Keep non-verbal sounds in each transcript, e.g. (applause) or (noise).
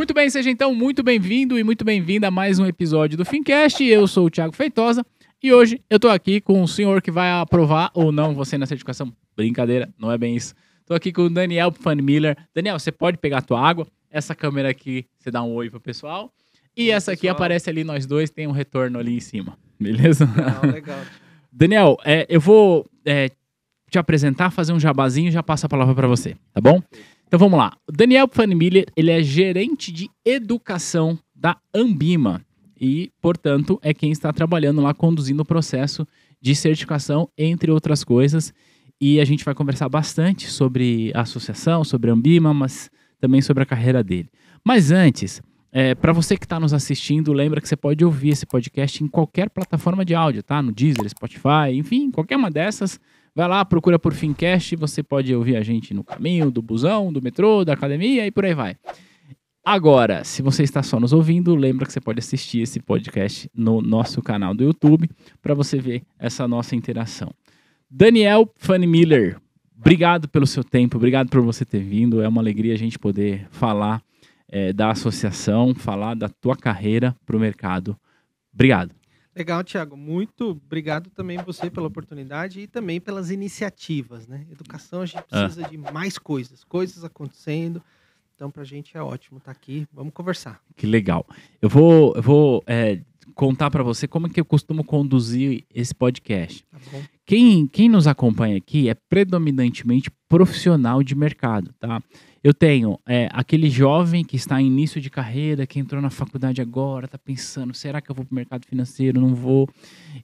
Muito bem, seja então muito bem-vindo e muito bem-vinda a mais um episódio do Fincast. Eu sou o Thiago Feitosa e hoje eu tô aqui com o senhor que vai aprovar ou não você na certificação. Brincadeira, não é bem isso. Tô aqui com o Daniel Fan Miller. Daniel, você pode pegar a tua água. Essa câmera aqui, você dá um oi pro pessoal. E Oi, essa aqui pessoal. aparece ali nós dois, tem um retorno ali em cima. Beleza? Legal, legal. (laughs) Daniel, é, eu vou é, te apresentar, fazer um jabazinho e já passo a palavra para você, tá bom? Então vamos lá. Daniel Pfanmiller, ele é gerente de educação da Ambima e, portanto, é quem está trabalhando lá, conduzindo o processo de certificação, entre outras coisas. E a gente vai conversar bastante sobre a associação, sobre a Ambima, mas também sobre a carreira dele. Mas antes, para você que está nos assistindo, lembra que você pode ouvir esse podcast em qualquer plataforma de áudio, tá? No Deezer, Spotify, enfim, qualquer uma dessas. Vai lá, procura por Fincast, você pode ouvir a gente no caminho, do busão, do metrô, da academia e por aí vai. Agora, se você está só nos ouvindo, lembra que você pode assistir esse podcast no nosso canal do YouTube para você ver essa nossa interação. Daniel Fanny Miller, obrigado pelo seu tempo, obrigado por você ter vindo. É uma alegria a gente poder falar eh, da associação, falar da tua carreira para o mercado. Obrigado. Legal, Thiago. Muito obrigado também você pela oportunidade e também pelas iniciativas, né? Educação, a gente precisa de mais coisas, coisas acontecendo. Então, pra gente é ótimo estar aqui. Vamos conversar. Que legal. Eu vou, eu vou eh, contar para você como é que eu costumo conduzir esse podcast. Tá? Quem, quem nos acompanha aqui é predominantemente profissional de mercado, tá? Eu tenho é, aquele jovem que está em início de carreira, que entrou na faculdade agora, está pensando, será que eu vou para o mercado financeiro? Não vou.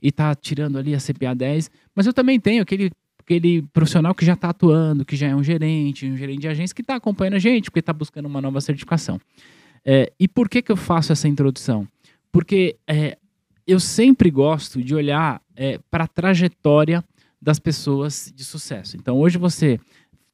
E está tirando ali a CPA 10. Mas eu também tenho aquele, aquele profissional que já está atuando, que já é um gerente, um gerente de agência, que está acompanhando a gente, porque está buscando uma nova certificação. É, e por que, que eu faço essa introdução? Porque é, eu sempre gosto de olhar é, para a trajetória das pessoas de sucesso. Então, hoje você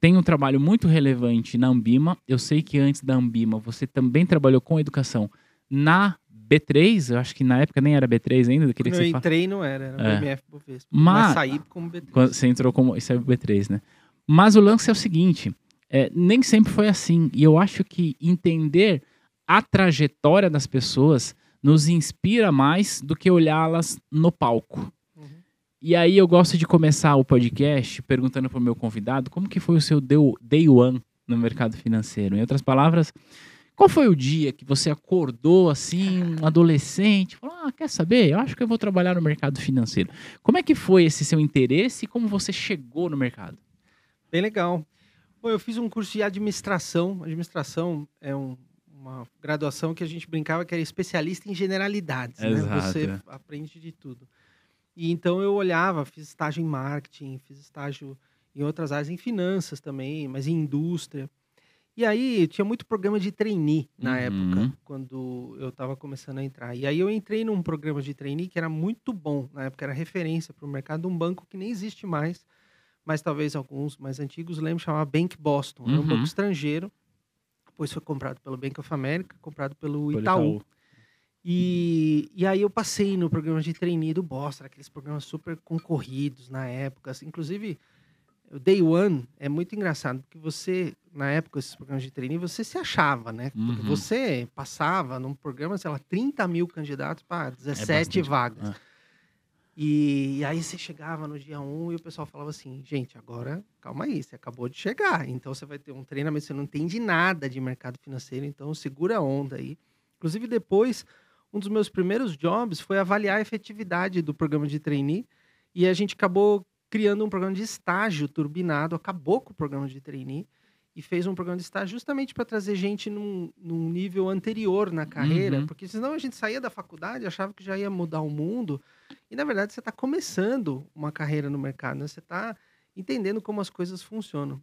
tem um trabalho muito relevante na Ambima. Eu sei que antes da Ambima você também trabalhou com educação na B3. Eu acho que na época nem era B3 ainda. Quando que eu entrei, não era, era É. BMF Bovespa. Mas- Mas saí como B3. quando você entrou como. É B3, né? Mas o lance é o seguinte: é, nem sempre foi assim. E eu acho que entender a trajetória das pessoas nos inspira mais do que olhá-las no palco. E aí eu gosto de começar o podcast perguntando para o meu convidado como que foi o seu day one no mercado financeiro. Em outras palavras, qual foi o dia que você acordou assim, um adolescente, falou, ah, quer saber? Eu acho que eu vou trabalhar no mercado financeiro. Como é que foi esse seu interesse e como você chegou no mercado? Bem legal. Bom, eu fiz um curso de administração. Administração é um- uma graduação que a gente brincava que era especialista em generalidades. né? Exato, Você é. aprende de tudo. E então eu olhava, fiz estágio em marketing, fiz estágio em outras áreas, em finanças também, mas em indústria. E aí tinha muito programa de trainee na Uhum. época, quando eu estava começando a entrar. E aí eu entrei num programa de trainee que era muito bom, na época era referência para o mercado, um banco que nem existe mais, mas talvez alguns mais antigos lembrem, chamava Bank Boston. Era um Uhum. banco estrangeiro, depois foi comprado pelo Bank of America, comprado pelo Pelo Itaú. E, e aí eu passei no programa de trainee do Boston, aqueles programas super concorridos na época. assim, inclusive, o Day One é muito engraçado, porque você, na época, esses programas de trainee, você se achava, né? Porque Uhum. você passava num programa, sei lá, 30 mil candidatos para 17 É vagas. Ah. E, e aí você chegava no dia 1 e o pessoal falava assim, gente, agora calma aí, você acabou de chegar, então você vai ter um treinamento, você não entende nada de mercado financeiro, então segura a onda aí. Inclusive depois, um dos meus primeiros jobs foi avaliar a efetividade do programa de trainee e a gente acabou criando um programa de estágio turbinado, acabou com o programa de trainee e fez um programa de estágio justamente para trazer gente num, num nível anterior na carreira, Uhum. porque senão a gente saía da faculdade, achava que já ia mudar o mundo, e na verdade você está começando uma carreira no mercado, né? você está entendendo como as coisas funcionam.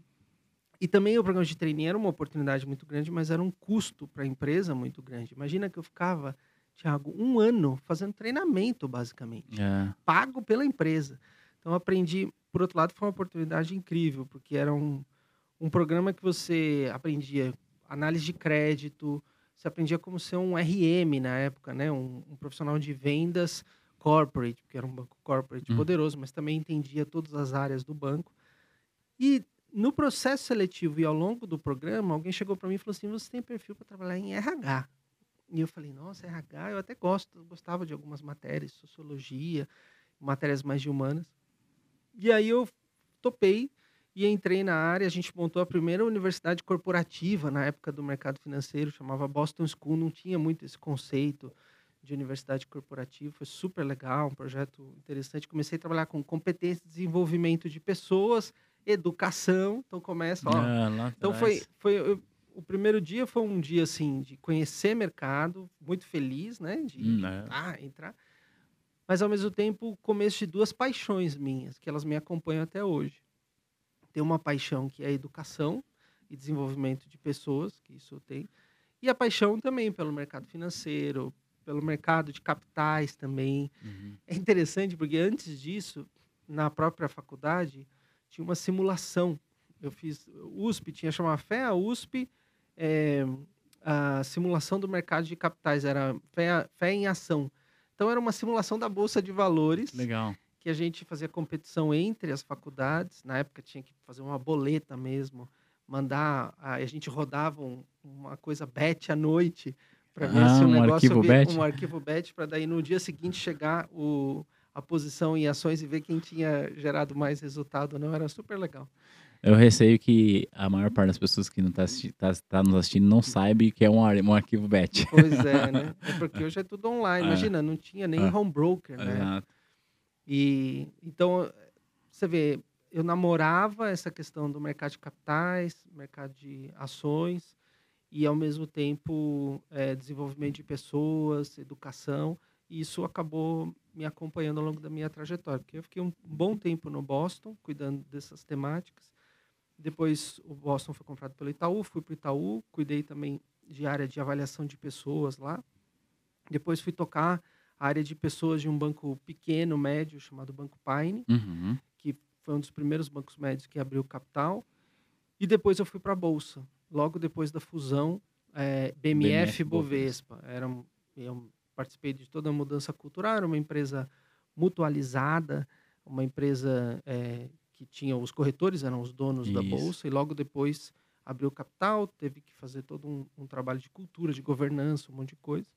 E também o programa de trainee era uma oportunidade muito grande, mas era um custo para a empresa muito grande. Imagina que eu ficava, Thiago, um ano fazendo treinamento, basicamente É. pago pela empresa. Então, aprendi, por outro lado, foi uma oportunidade incrível, porque era um, um programa que você aprendia análise de crédito, você aprendia como ser um RM na época, né? Um, um profissional de vendas corporate, porque era um banco corporate Hum. poderoso, mas também entendia todas as áreas do banco. E no processo seletivo e ao longo do programa, alguém chegou para mim e falou assim: você tem perfil para trabalhar em RH. E eu falei, nossa, RH, eu até gosto, gostava de algumas matérias, sociologia, matérias mais de humanas. E aí eu topei e entrei na área. A gente montou a primeira universidade corporativa na época do mercado financeiro, chamava Boston School, não tinha muito esse conceito de universidade corporativa, foi super legal, um projeto interessante. Comecei a trabalhar com competência de desenvolvimento de pessoas, educação, então começa, ó. Ah, então foi, foi eu, o primeiro dia foi um dia assim de conhecer mercado, muito feliz, né, de Hum, é. ah, entrar. Mas ao mesmo tempo, o começo de duas paixões minhas, que elas me acompanham até hoje. Tem uma paixão que é a educação e desenvolvimento de pessoas, que isso eu tenho, e a paixão também pelo mercado financeiro, pelo mercado de capitais também. Uhum. É interessante porque antes disso, na própria faculdade, tinha uma simulação. Eu fiz USP, tinha chamado FEA USP, é, a simulação do mercado de capitais, era FEA, FEA em ação. Então era uma simulação da Bolsa de Valores, Legal. que a gente fazia competição entre as faculdades. Na época tinha que fazer uma boleta mesmo, mandar, a gente rodava um- uma coisa bet à noite para ver Ah, se o um negócio arquivo vi- bet? um arquivo bet para daí no dia seguinte chegar o, a posição em ações e ver quem tinha gerado mais resultado ou não. Era super legal. Eu receio que a maior parte das pessoas que não tá, assisti- tá, tá nos assistindo não sabe que é um, um arquivo bet. Pois é, (laughs) né? É porque hoje é tudo online. É. Imagina, não tinha nem É. home broker, né? Exato. E então você vê, eu namorava essa questão do mercado de capitais, mercado de ações e ao mesmo tempo eh, desenvolvimento de pessoas, educação. E isso acabou me acompanhando ao longo da minha trajetória, porque eu fiquei um bom tempo no Boston cuidando dessas temáticas. Depois o Boston foi comprado pelo Itaú, fui para o Itaú, cuidei também de área de avaliação de pessoas lá. Depois fui tocar a área de pessoas de um banco pequeno, médio, chamado Banco Pine, Uhum. que foi um dos primeiros bancos médios que abriu capital. E depois eu fui para a Bolsa, logo depois da fusão eh, BMF BMF Bovespa. Era, um- eu participei de toda a mudança cultural, era uma empresa mutualizada, uma empresa eh, que tinha os corretores, eram os donos da Isso. Bolsa, e logo depois abriu capital, teve que fazer todo um, um trabalho de cultura, de governança, um monte de coisa.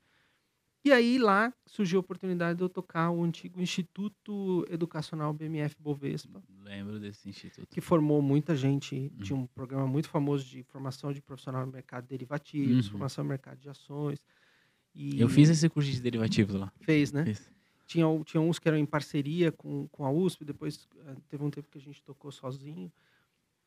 E aí lá surgiu a oportunidade de eu tocar o antigo Instituto Educacional BMF Bovespa, Lembro desse instituto. que formou muita gente. Uhum. Tinha um programa muito famoso de formação de profissional no mercado de derivativos, Uhum. formação no mercado de ações. E Eu fiz esse curso de derivativos lá. Fez, né? Fiz. Tinha, tinha uns que eram em parceria com, com a USP, depois eh, teve um tempo que a gente tocou sozinho.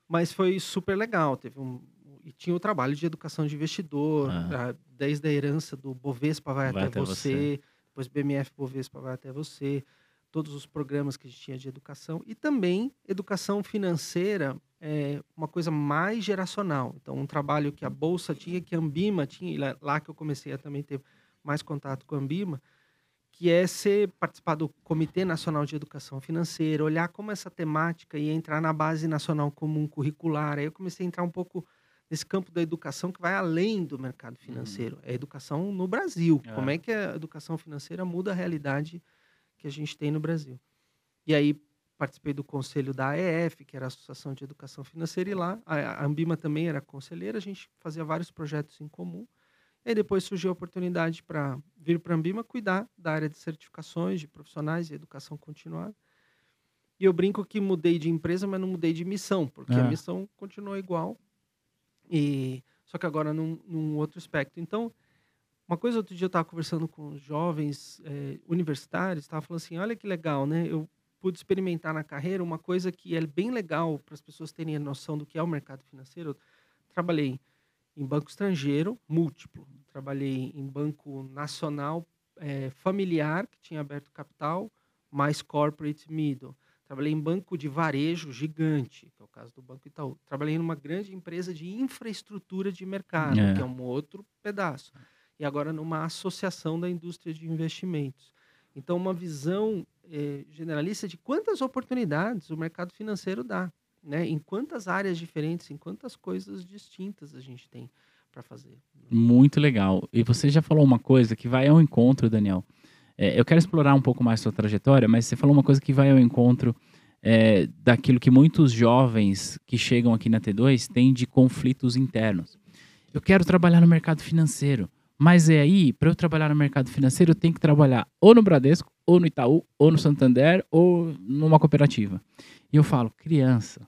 Mas foi super legal. Teve um, e tinha o trabalho de educação de investidor, ah, desde a herança do Bovespa vai, Vai até, até você, você. depois BMF Bovespa vai até você, todos os programas que a gente tinha de educação. E também educação financeira, é uma coisa mais geracional. Então, um trabalho que a Bolsa tinha, que a Ambima tinha, e lá, lá que eu comecei a também ter mais contato com a Ambima, que é ser participar do Comitê Nacional de Educação Financeira, olhar como essa temática ia entrar na base nacional comum curricular. Aí eu comecei a entrar um pouco nesse campo da educação que vai além do mercado financeiro. É a educação no Brasil. É. Como é que a educação financeira muda a realidade que a gente tem no Brasil. E aí participei do conselho da AEF, que era a Associação de Educação Financeira, e lá a Ambima também era conselheira, a gente fazia vários projetos em comum. E depois surgiu a oportunidade para vir para a Ambima cuidar da área de certificações de profissionais e educação continuada. E eu brinco que mudei de empresa, mas não mudei de missão, porque a Ah. missão continuou igual. E só que agora num, num outro aspecto. Então, uma coisa outro dia eu estava conversando com jovens eh, universitários, estava falando assim, olha que legal, né? Eu pude experimentar na carreira uma coisa que é bem legal para as pessoas terem a noção do que é o mercado financeiro. Eu trabalhei em banco estrangeiro, múltiplo. Trabalhei em banco nacional eh, familiar, que tinha aberto capital, mais corporate middle. Trabalhei em banco de varejo gigante, que é o caso do Banco Itaú. Trabalhei numa grande empresa de infraestrutura de mercado, É. que é um outro pedaço. E agora numa associação da indústria de investimentos. Então, uma visão eh, generalista de quantas oportunidades o mercado financeiro dá, né? Em quantas áreas diferentes, em quantas coisas distintas a gente tem para fazer. Muito legal. E você já falou uma coisa que vai ao encontro, Daniel. É, eu quero explorar um pouco mais sua trajetória, mas você falou uma coisa que vai ao encontro é, daquilo que muitos jovens que chegam aqui na T2 têm de conflitos internos. Eu quero trabalhar no mercado financeiro, mas é aí, para eu trabalhar no mercado financeiro, eu tenho que trabalhar ou no Bradesco, ou no Itaú, ou no Santander, ou numa cooperativa. E eu falo, criança,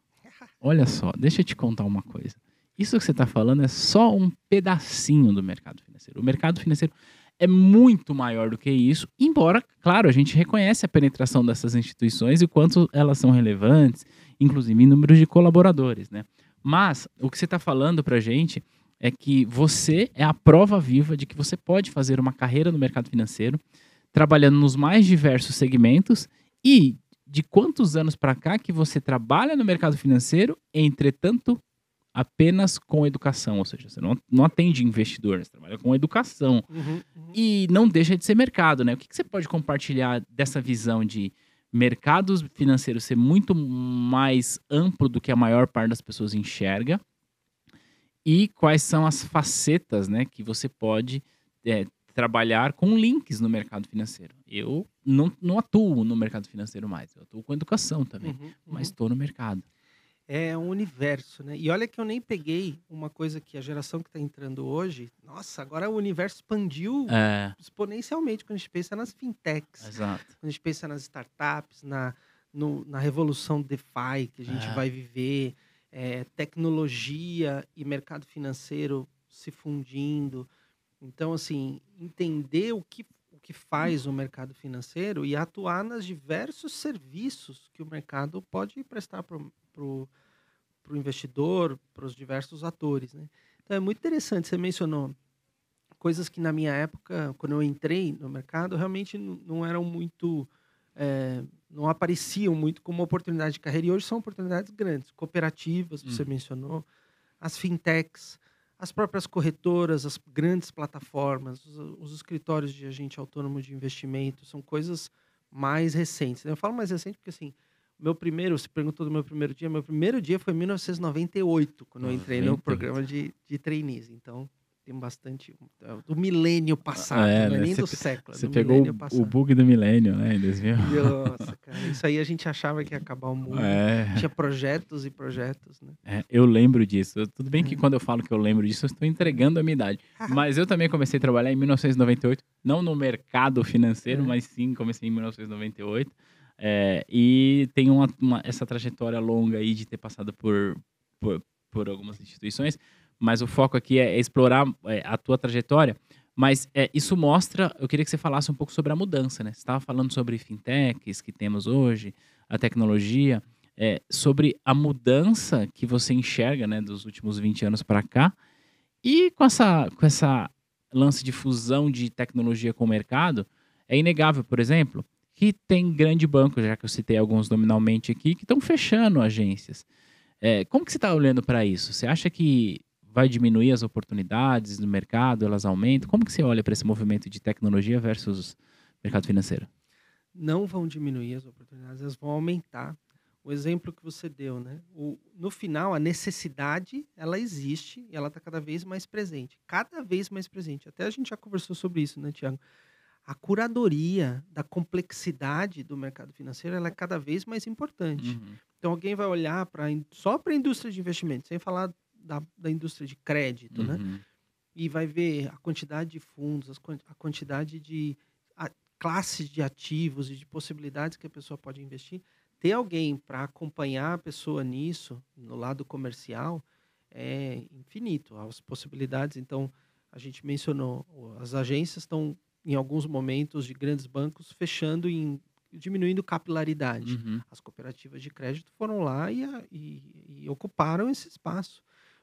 olha só, deixa eu te contar uma coisa. Isso que você está falando é só um pedacinho do mercado financeiro. O mercado financeiro é muito maior do que isso, embora, claro, a gente reconhece a penetração dessas instituições e quanto elas são relevantes, inclusive em números de colaboradores, né? Mas o que você está falando para a gente é que você é a prova viva de que você pode fazer uma carreira no mercado financeiro, trabalhando nos mais diversos segmentos e de quantos anos para cá que você trabalha no mercado financeiro, entretanto, apenas com educação, ou seja, você não, não atende investidor, você trabalha com educação. Uhum, uhum. E não deixa de ser mercado, né? O que, que você pode compartilhar dessa visão de mercado financeiro ser muito mais amplo do que a maior parte das pessoas enxerga? E quais são as facetas, né, que você pode é, trabalhar com links no mercado financeiro? Eu não, não atuo no mercado financeiro mais, eu atuo com educação também, Uhum, mas uhum. estou no mercado. É um universo, né? E olha que eu nem peguei uma coisa que a geração que está entrando hoje. Nossa, agora o universo expandiu É, exponencialmente quando a gente pensa nas fintechs, exato. quando a gente pensa nas startups, na, no- na revolução DeFi que a gente É. vai viver, é, tecnologia e mercado financeiro se fundindo. Então, assim, entender o que, que faz o mercado financeiro e atuar nos diversos serviços que o mercado pode prestar para o investidor, para os diversos atores. Né? Então, é muito interessante. Você mencionou coisas que na minha época, quando eu entrei no mercado, realmente não eram muito. eh, não apareciam muito como oportunidade de carreira. E hoje são oportunidades grandes. Cooperativas, você Uhum. mencionou, as fintechs, as próprias corretoras, as grandes plataformas, os, os escritórios de agente autônomo de investimento, são coisas mais recentes. né? Eu falo mais recente porque, assim, meu primeiro, você perguntou do meu primeiro dia, meu primeiro dia foi em 1998, quando eu entrei no 98. programa de, de trainees. Então, tem bastante. é, Do milênio passado, É, não é né? nem Você do século, é Você do pegou o, bug do milênio, né, em 2000. Nossa, (laughs) cara, isso aí a gente achava que ia acabar o mundo. É. Tinha projetos e projetos, né? É, eu lembro disso. Tudo bem que É. quando eu falo que eu lembro disso, eu estou entregando a minha idade. (laughs) Mas eu também comecei a trabalhar em 1998, não no mercado financeiro, É. mas sim comecei em 1998. É, e tenho uma, uma- essa trajetória longa aí de ter passado por, por, por algumas instituições, mas o foco aqui é, explorar é, a tua trajetória. Mas é, isso mostra, eu queria que você falasse um pouco sobre a mudança, né? Você estava falando sobre fintechs que temos hoje, a tecnologia, é, sobre a mudança que você enxerga, né, dos últimos 20 anos para cá, e com essa, com essa lance de fusão de tecnologia com o mercado, é inegável, por exemplo, que tem grande banco, já que eu citei alguns nominalmente aqui, que estão fechando agências. É, como que você está olhando para isso? Você acha que vai diminuir as oportunidades no mercado, elas aumentam? Como que você olha para esse movimento de tecnologia versus mercado financeiro? não vão diminuir as oportunidades, elas vão aumentar. O exemplo que você deu, né? O, no final, a necessidade, ela existe e ela está cada vez mais presente. Cada vez mais presente. Até a gente já conversou sobre isso, né, Tiago? A curadoria da complexidade do mercado financeiro, ela é cada vez mais importante. Uhum. Então, alguém vai olhar para só para a indústria de investimento, sem falar da, da indústria de crédito, né? Uhum. e vai ver a quantidade de fundos, a quantidade de a, classes de ativos e de possibilidades que a pessoa pode investir. Ter alguém para acompanhar a pessoa nisso, no lado comercial, é infinito. As possibilidades, então, a gente mencionou, as agências estão, em alguns momentos de grandes bancos, fechando e diminuindo capilaridade. Uhum. As cooperativas de crédito foram lá e, e- e ocuparam esse espaço.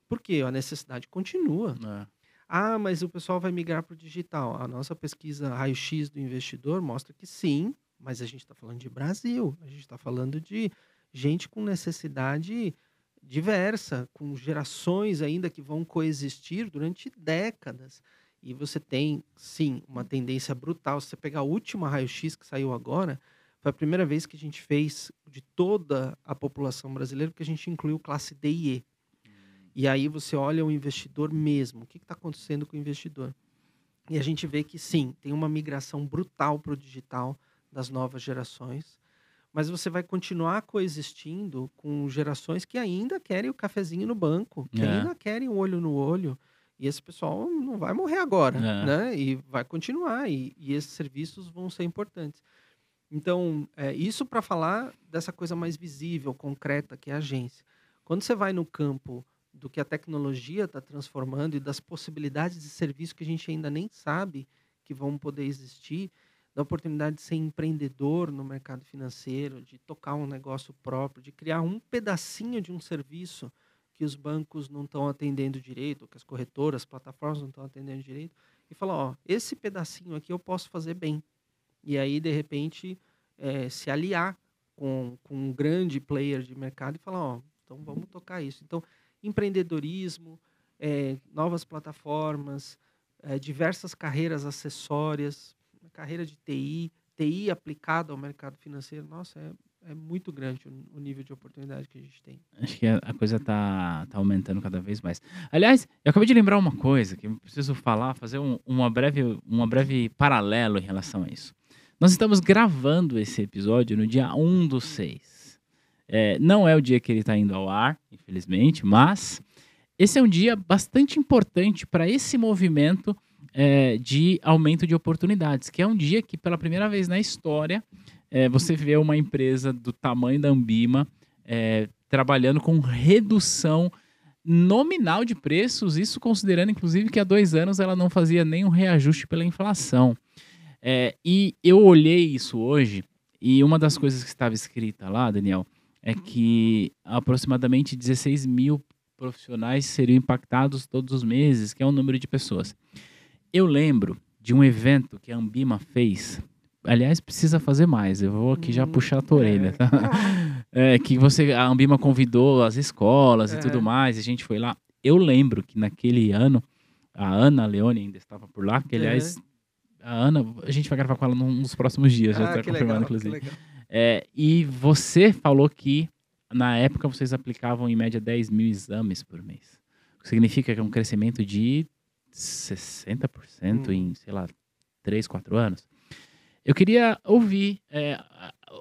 Por quê? A necessidade continua. É. Ah, mas o pessoal vai migrar para o digital. A nossa pesquisa raio-x do investidor mostra que sim, mas a gente está falando de Brasil, a gente está falando de gente com necessidade diversa, com gerações ainda que vão coexistir durante décadas. E você tem, sim, uma tendência brutal. Se você pegar a última raio-x que saiu agora, foi a primeira vez que a gente fez de toda a população brasileira, que a gente incluiu classe D e E. E aí você olha o investidor mesmo. O que está acontecendo com o investidor? E a gente vê que sim, tem uma migração brutal para o digital das novas gerações. mas você vai continuar coexistindo com gerações que ainda querem o cafezinho no banco, que É. ainda querem o olho no olho. E esse pessoal não vai morrer agora, É. né? E vai continuar, e, e esses serviços vão ser importantes. Então, é, isso para falar dessa coisa mais visível, concreta, que é a agência. Quando você vai no campo do que a tecnologia está transformando e das possibilidades de serviço que a gente ainda nem sabe que vão poder existir, da oportunidade de ser empreendedor no mercado financeiro, de tocar um negócio próprio, de criar um pedacinho de um serviço que os bancos não estão atendendo direito, que as corretoras, as plataformas não estão atendendo direito, e falar, ó, esse pedacinho aqui eu posso fazer bem. E aí, de repente, eh, se aliar com, com um grande player de mercado e falar, ó, então vamos tocar isso. Então, empreendedorismo, eh, novas plataformas, eh, diversas carreiras acessórias, carreira de TI, TI aplicada ao mercado financeiro, nossa, é, é muito grande o, o nível de oportunidade que a gente tem. Acho que a, coisa tá, tá aumentando cada vez mais. Aliás, eu acabei de lembrar uma coisa que eu preciso falar, fazer um, uma, breve, uma breve paralelo em relação a isso. Nós estamos gravando esse episódio no dia 1 do 6. É, não é o dia que ele está indo ao ar, infelizmente, mas esse é um dia bastante importante para esse movimento é, de aumento de oportunidades, que é um dia que, pela primeira vez na história, é, você vê uma empresa do tamanho da Ambima é, trabalhando com redução nominal de preços, isso considerando, inclusive, que há dois anos ela não fazia nenhum reajuste pela inflação. É, e eu olhei isso hoje, e uma das coisas que estava escrita lá, Daniel, é que aproximadamente 16 mil profissionais seriam impactados todos os meses, que é um número de pessoas. Eu lembro de um evento que a Ambima fez. Aliás, precisa fazer mais. Eu vou aqui já Hum, puxar a tua orelha, tá? (laughs) É, que você, a Ambima convidou as escolas e É. tudo mais, e a gente foi lá. Eu lembro que naquele ano, a Ana Leone ainda estava por lá, que aliás, a Ana, a gente vai gravar com ela nos próximos dias, já Ah, está que confirmado, legal, que inclusive. legal. É, e você falou que na época vocês aplicavam em média 10 mil exames por mês. O que significa que é um crescimento de 60% Hum. em, sei lá, 3, 4 anos. Eu queria ouvir é,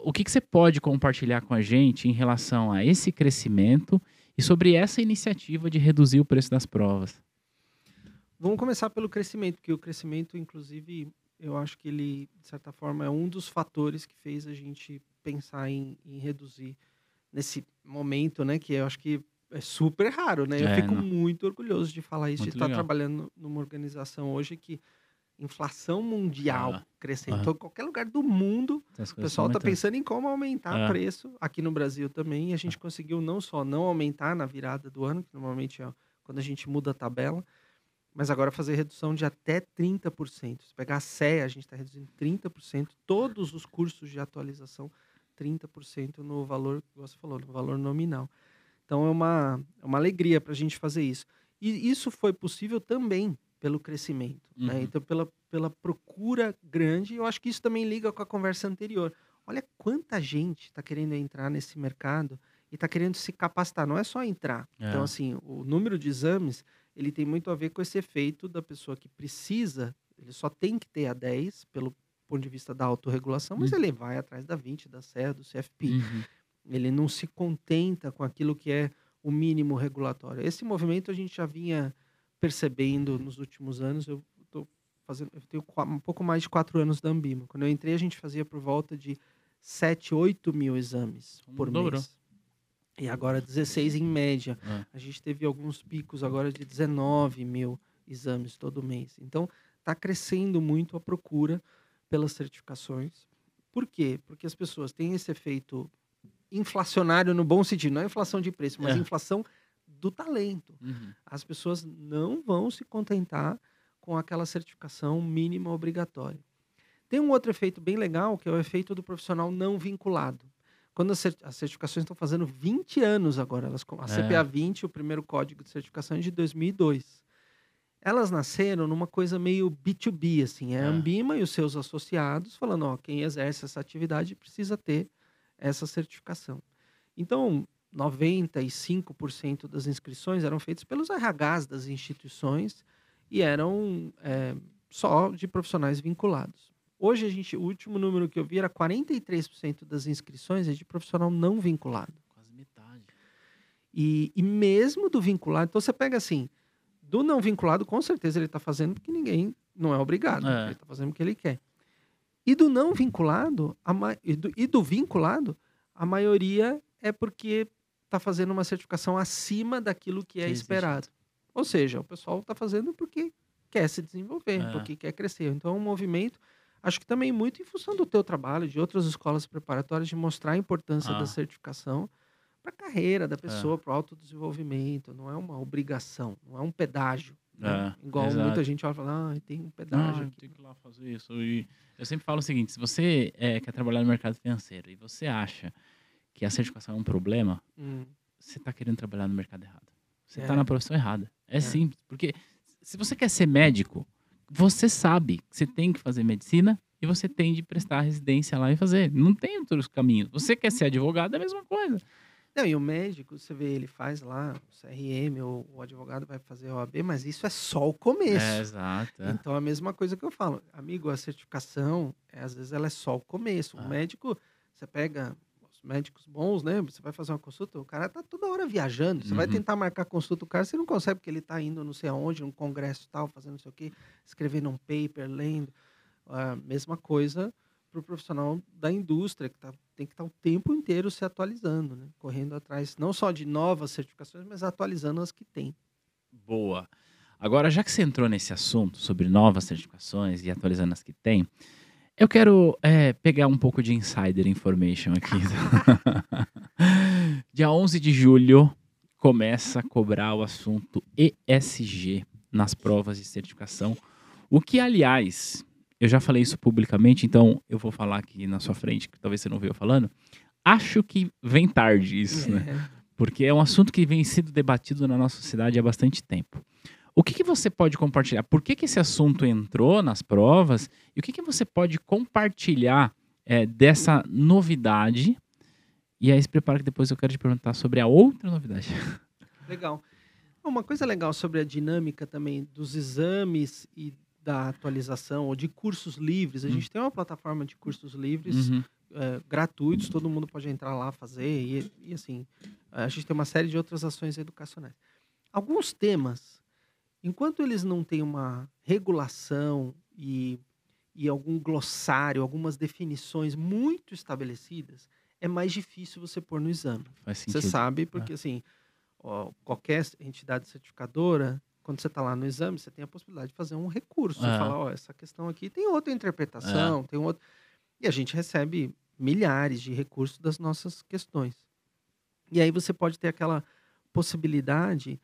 o que, que você pode compartilhar com a gente em relação a esse crescimento e sobre essa iniciativa de reduzir o preço das provas. Vamos começar pelo crescimento, porque o crescimento, inclusive, eu acho que ele, de certa forma, é um dos fatores que fez a gente pensar em, em reduzir nesse momento, né? Que eu acho que é super raro, né? Eu É, fico não. muito orgulhoso de falar isso, Muito de estar legal. trabalhando numa organização hoje que inflação mundial Ah, crescendo. aham. Então, qualquer lugar do mundo, o pessoal está pensando em como aumentar É. preço aqui no Brasil também. E a gente conseguiu não só não aumentar na virada do ano, que normalmente é quando a gente muda a tabela, mas agora fazer redução de até 30%. Se pegar a CE, a gente está reduzindo 30%, todos os cursos de atualização, 30% no valor que você falou, no valor nominal. Então é uma, é uma alegria para a gente fazer isso. E isso foi possível também pelo crescimento, né? Uhum. Então pela, pela procura grande, eu acho que isso também liga com a conversa anterior. Olha quanta gente está querendo entrar nesse mercado e está querendo se capacitar, não é só entrar. É. Então assim, o número de exames, ele tem muito a ver com esse efeito da pessoa que precisa, ele só tem que ter a 10 pelo ponto de vista da autorregulação, mas Uhum. ele vai atrás da 20, da CE, do CFP. Uhum. Ele não se contenta com aquilo que é o mínimo regulatório. Esse movimento a gente já vinha percebendo nos últimos anos. Eu tô fazendo, eu tenho um pouco mais de quatro anos da Ambima. Quando eu entrei, a gente fazia por volta de 7, 8 mil exames por Dobrou. mês. E agora 16 em média. É. A gente teve alguns picos agora de 19 mil exames todo mês. Então, está crescendo muito a procura pelas certificações. Por quê? Porque as pessoas têm esse efeito inflacionário no bom sentido, não é inflação de preço, mas É. inflação do talento. Uhum. As pessoas não vão se contentar com aquela certificação mínima obrigatória. Tem um outro efeito bem legal, que é o efeito do profissional não vinculado. Quando as cer- as certificações estão fazendo 20 anos agora, elas, a É. CPA 20, o primeiro código de certificação é de 2002. Elas nasceram numa coisa meio B2B, assim, é a É. Ambima e os seus associados falando, ó, quem exerce essa atividade precisa ter essa certificação. Então, 95% das inscrições eram feitas pelos RHs das instituições e eram é, só de profissionais vinculados. Hoje a gente, o último número que eu vi era 43% das inscrições é de profissional não vinculado. Quase metade. E, e mesmo do vinculado, então você pega assim, do não vinculado, com certeza ele está fazendo porque ninguém não é obrigado. É. Ele está fazendo o que ele quer. E do não vinculado, ma- e, do, e do vinculado, a maioria é porque está fazendo uma certificação acima daquilo que é Que existe. esperado. Ou seja, o pessoal está fazendo porque quer se desenvolver, É. porque quer crescer. Então é um movimento, acho que também muito em função do teu trabalho, de outras escolas preparatórias, de mostrar a importância Ah. da certificação para a carreira da pessoa, para o autodesenvolvimento. Não é uma obrigação, não é um pedágio. né? É, Igual exato. muita gente olha e fala, ah, tem um pedágio Ah, tem que ir lá fazer isso. E eu sempre falo o seguinte: se você é, quer trabalhar no mercado financeiro e você acha que a certificação é um problema, Hum, você está querendo trabalhar no mercado errado. Você É. está na profissão errada. É, simples. Porque se você quer ser médico, você sabe que você tem que fazer medicina e você tem de prestar residência lá e fazer. Não tem outros caminhos. Você quer ser advogado, é a mesma coisa. Não, e o médico, você vê, ele faz lá o CRM, ou o advogado vai fazer a OAB, mas isso é só o começo. É, exato. é. Então, a mesma coisa que eu falo. Amigo, a certificação, é, às vezes, ela é só o começo. Ah. O médico, você pega médicos bons, né? Você vai fazer uma consulta, o cara tá toda hora viajando. Você vai Uhum. tentar marcar consulta, o cara, você não consegue, porque ele tá indo não sei aonde, num congresso tal, fazendo não sei o quê, escrevendo um paper, lendo. A mesma coisa para o profissional da indústria, que tá, tem que estar o tempo inteiro se atualizando, né? Correndo atrás, não só de novas certificações, mas atualizando as que tem. Boa. Agora, já que você entrou nesse assunto sobre novas certificações e atualizando as que tem, eu quero é, pegar um pouco de insider information aqui. (laughs) Dia 11 de julho começa a cobrar o assunto ESG nas provas de certificação. O que, aliás, eu já falei isso publicamente, então eu vou falar aqui na sua frente, que talvez você não veio falando. Acho que vem tarde isso, né? É. porque é um assunto que vem sendo debatido na nossa sociedade há bastante tempo. O que, que você pode compartilhar? Por que, que esse assunto entrou nas provas? E o que, que você pode compartilhar é, dessa novidade? E aí se prepara que depois eu quero te perguntar sobre a outra novidade. (laughs) Legal. Uma coisa legal sobre a dinâmica também dos exames e da atualização, ou de cursos livres. A Hum. gente tem uma plataforma de cursos livres Uhum. eh, gratuitos, todo mundo pode entrar lá fazer. E, e, assim, a gente tem uma série de outras ações educacionais. Alguns temas, enquanto eles não têm uma regulação e, e algum glossário, algumas definições muito estabelecidas, é mais difícil você pôr no exame. Você sabe, porque assim, ó, qualquer entidade certificadora, quando você está lá no exame, você tem a possibilidade de fazer um recurso. Você É. fala, ó, essa questão aqui tem outra interpretação, tem um outro. E a gente recebe milhares de recursos das nossas questões. E aí você pode ter aquela possibilidade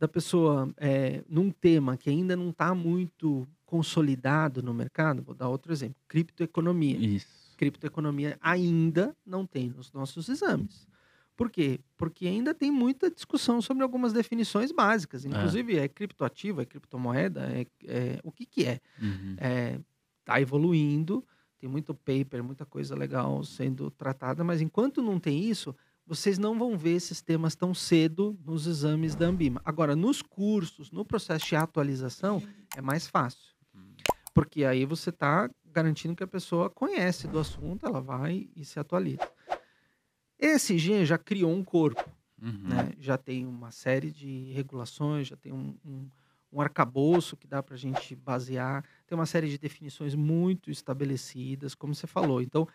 da pessoa, é, num tema que ainda não está muito consolidado no mercado, vou dar outro exemplo, criptoeconomia Isso. criptoeconomia ainda não tem nos nossos exames. Por quê? Porque ainda tem muita discussão sobre algumas definições básicas. Inclusive, é, criptoativo, é criptomoeda, é, é- o que, que é? Uhum. Está evoluindo, tem muito paper, muita coisa legal sendo tratada, mas enquanto não tem isso, vocês não vão ver esses temas tão cedo nos exames da Ambima. Agora, nos cursos, no processo de atualização, é mais fácil. Porque aí você está garantindo que a pessoa conhece do assunto, ela vai e se atualiza. ESG já criou um corpo, Uhum. né? já tem uma série de regulações, já tem um, um, um arcabouço que dá para a gente basear, tem uma série de definições muito estabelecidas, como você falou. Então,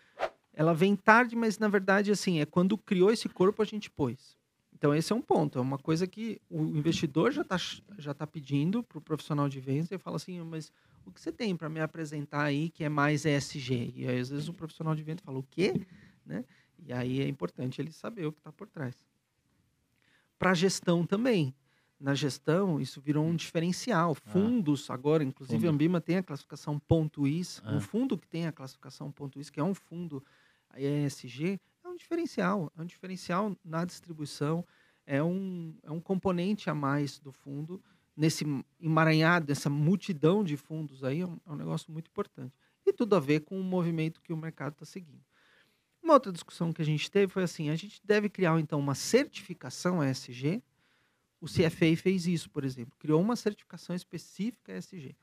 ela vem tarde, mas na verdade, assim, é quando criou esse corpo a gente pôs. Então, esse é um ponto, é uma coisa que o investidor já está já tá pedindo para o profissional de vendas e fala assim, mas o que você tem para me apresentar aí que é mais ESG? E aí, às vezes, o profissional de vendas fala, o quê? Né? E aí é importante ele saber o que está por trás. Para a gestão também. Na gestão, isso virou um diferencial. Fundos, agora, inclusive Fundo. a Ambima tem a classificação ponto .is. Ah. Um fundo que tem a classificação ponto .is, que é um fundo ESG, é um diferencial. É um diferencial na distribuição. É um, é um componente a mais do fundo. Nesse emaranhado, essa multidão de fundos aí, é um, é um negócio muito importante. E tudo a ver com o movimento que o mercado está seguindo. Uma outra discussão que a gente teve foi assim: a gente deve criar então uma certificação ESG. O CFA fez isso, por exemplo, criou uma certificação específica ESG.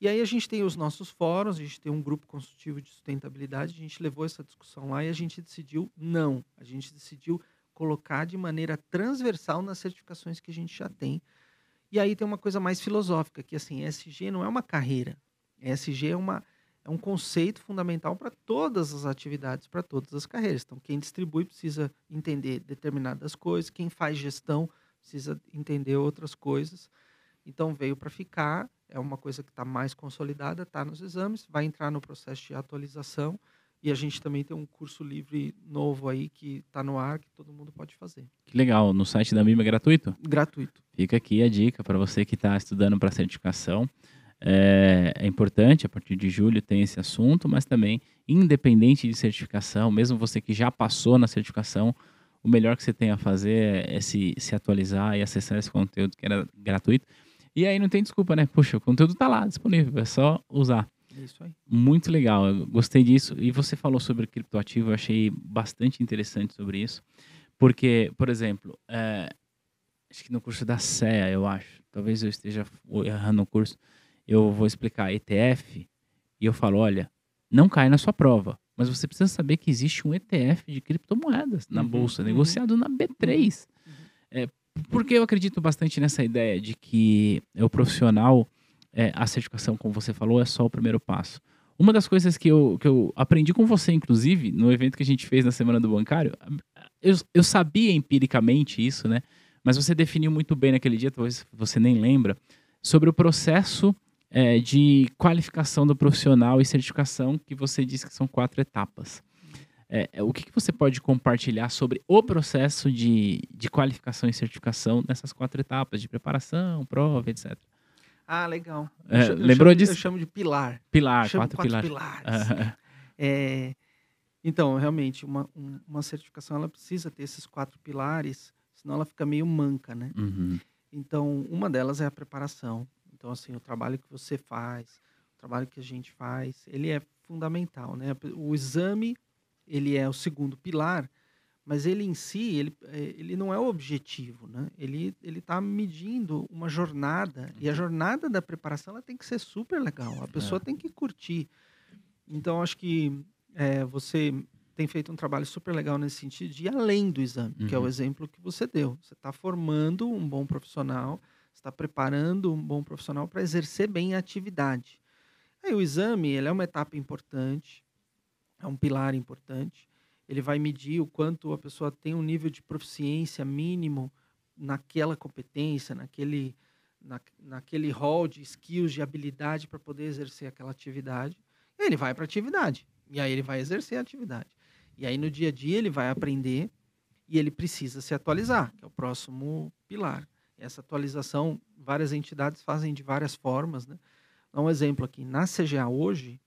E aí a gente tem os nossos fóruns, a gente tem um grupo consultivo de sustentabilidade, a gente levou essa discussão lá e a gente decidiu não. A gente decidiu colocar de maneira transversal nas certificações que a gente já tem. E aí tem uma coisa mais filosófica, que assim, ESG não é uma carreira. ESG é, uma, é um conceito fundamental para todas as atividades, para todas as carreiras. Então, quem distribui precisa entender determinadas coisas, quem faz gestão precisa entender outras coisas. Então, veio para ficar é uma coisa que está mais consolidada, está nos exames, vai entrar no processo de atualização e a gente também tem um curso livre novo aí que está no ar que todo mundo pode fazer. Que legal, no site da MIMA é gratuito? Gratuito. Fica aqui a dica para você que está estudando para certificação. É, é, importante, a partir de julho tem esse assunto, mas também, independente de certificação, mesmo você que já passou na certificação, o melhor que você tem a fazer é se, se atualizar e acessar esse conteúdo que era gratuito. E aí não tem desculpa, né? Puxa, o conteúdo tá lá disponível, é só usar. Isso aí. Muito legal, eu gostei disso. E você falou sobre criptoativo, eu achei bastante interessante sobre isso. Porque, por exemplo, é, acho que no curso da CEA, eu acho, talvez eu esteja errando no curso, eu vou explicar ETF e eu falo, olha, não cai na sua prova, mas você precisa saber que existe um ETF de criptomoedas na uhum, bolsa, uhum. negociado na B3. Uhum. É, porque eu acredito bastante nessa ideia de que o profissional, é, a certificação, como você falou, é só o primeiro passo. Uma das coisas que eu, que eu aprendi com você, inclusive, no evento que a gente fez na Semana do Bancário, eu, eu sabia empiricamente isso, né? Mas você definiu muito bem naquele dia, talvez você nem lembra, sobre o processo é, de qualificação do profissional e certificação, que você disse que são quatro etapas. É, é, o que, que, você pode compartilhar sobre o processo de, de qualificação e certificação nessas quatro etapas de preparação, prova, etc. Ah, legal. É, eu, lembrou disso? Eu chamo de pilar. Pilar, quatro, quatro, pilares. pilares. é, então, realmente, uma, uma certificação ela precisa ter esses quatro pilares, senão ela fica meio manca, né? Uhum. Então, uma delas é a preparação. Então, assim, o trabalho que você faz, o trabalho que a gente faz, ele é fundamental, né? O exame ele é o segundo pilar, mas ele em si, ele, é, ele não é o objetivo, né? Ele ele está medindo uma jornada e a uhum. jornada da preparação ela tem que ser super legal. A pessoa é. tem que curtir. Então acho que é, você tem feito um trabalho super legal nesse sentido de ir além do exame, uhum. que é o uhum. exemplo que você deu. Você está formando um bom profissional, está preparando um bom profissional para exercer bem a atividade. Aí o exame ele é uma etapa importante, é um pilar importante. Ele vai medir o quanto a pessoa tem um nível de proficiência mínimo naquela competência, naquele, na, naquele rol de skills, de habilidade para poder exercer aquela atividade. E ele vai para a atividade. E aí ele vai exercer a atividade. E aí no dia a dia ele vai aprender e ele precisa se atualizar, que é o próximo pilar. Essa atualização, várias entidades fazem de várias formas. Né? Um exemplo aqui. Na CGA hoje,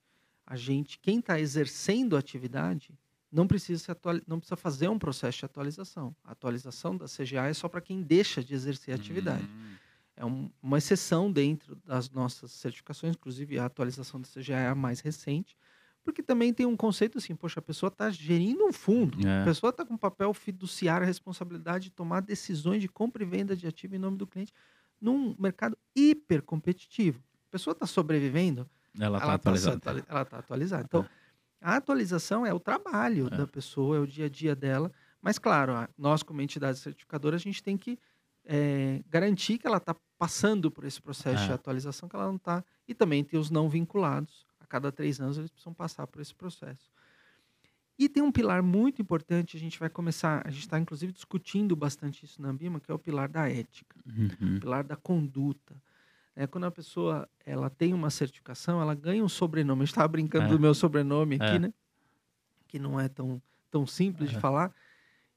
a gente, quem está exercendo a atividade, não precisa, não precisa fazer um processo de atualização. A atualização da CGA é só para quem deixa de exercer a atividade. Hum. É um, uma exceção dentro das nossas certificações, inclusive a atualização da CGA é a mais recente, porque também tem um conceito assim, poxa, a pessoa está gerindo um fundo, é. a pessoa está com papel fiduciário, a responsabilidade de tomar decisões de compra e venda de ativo em nome do cliente num mercado hiper competitivo. A pessoa está sobrevivendo, ela está atualizada. Tá, ela está atualizada. Então, a atualização é o trabalho é. da pessoa, é o dia a dia dela. Mas, claro, nós, como entidade certificadora, a gente tem que é, garantir que ela está passando por esse processo é. de atualização, que ela não está. E também tem os não vinculados. A cada três anos eles precisam passar por esse processo. E tem um pilar muito importante, a gente vai começar, a gente está inclusive discutindo bastante isso na Ambima, que é o pilar da ética, uhum. o pilar da conduta. É, quando a pessoa ela tem uma certificação, ela ganha um sobrenome. Estava brincando é. do meu sobrenome aqui, é. né? Que não é tão, tão simples de falar.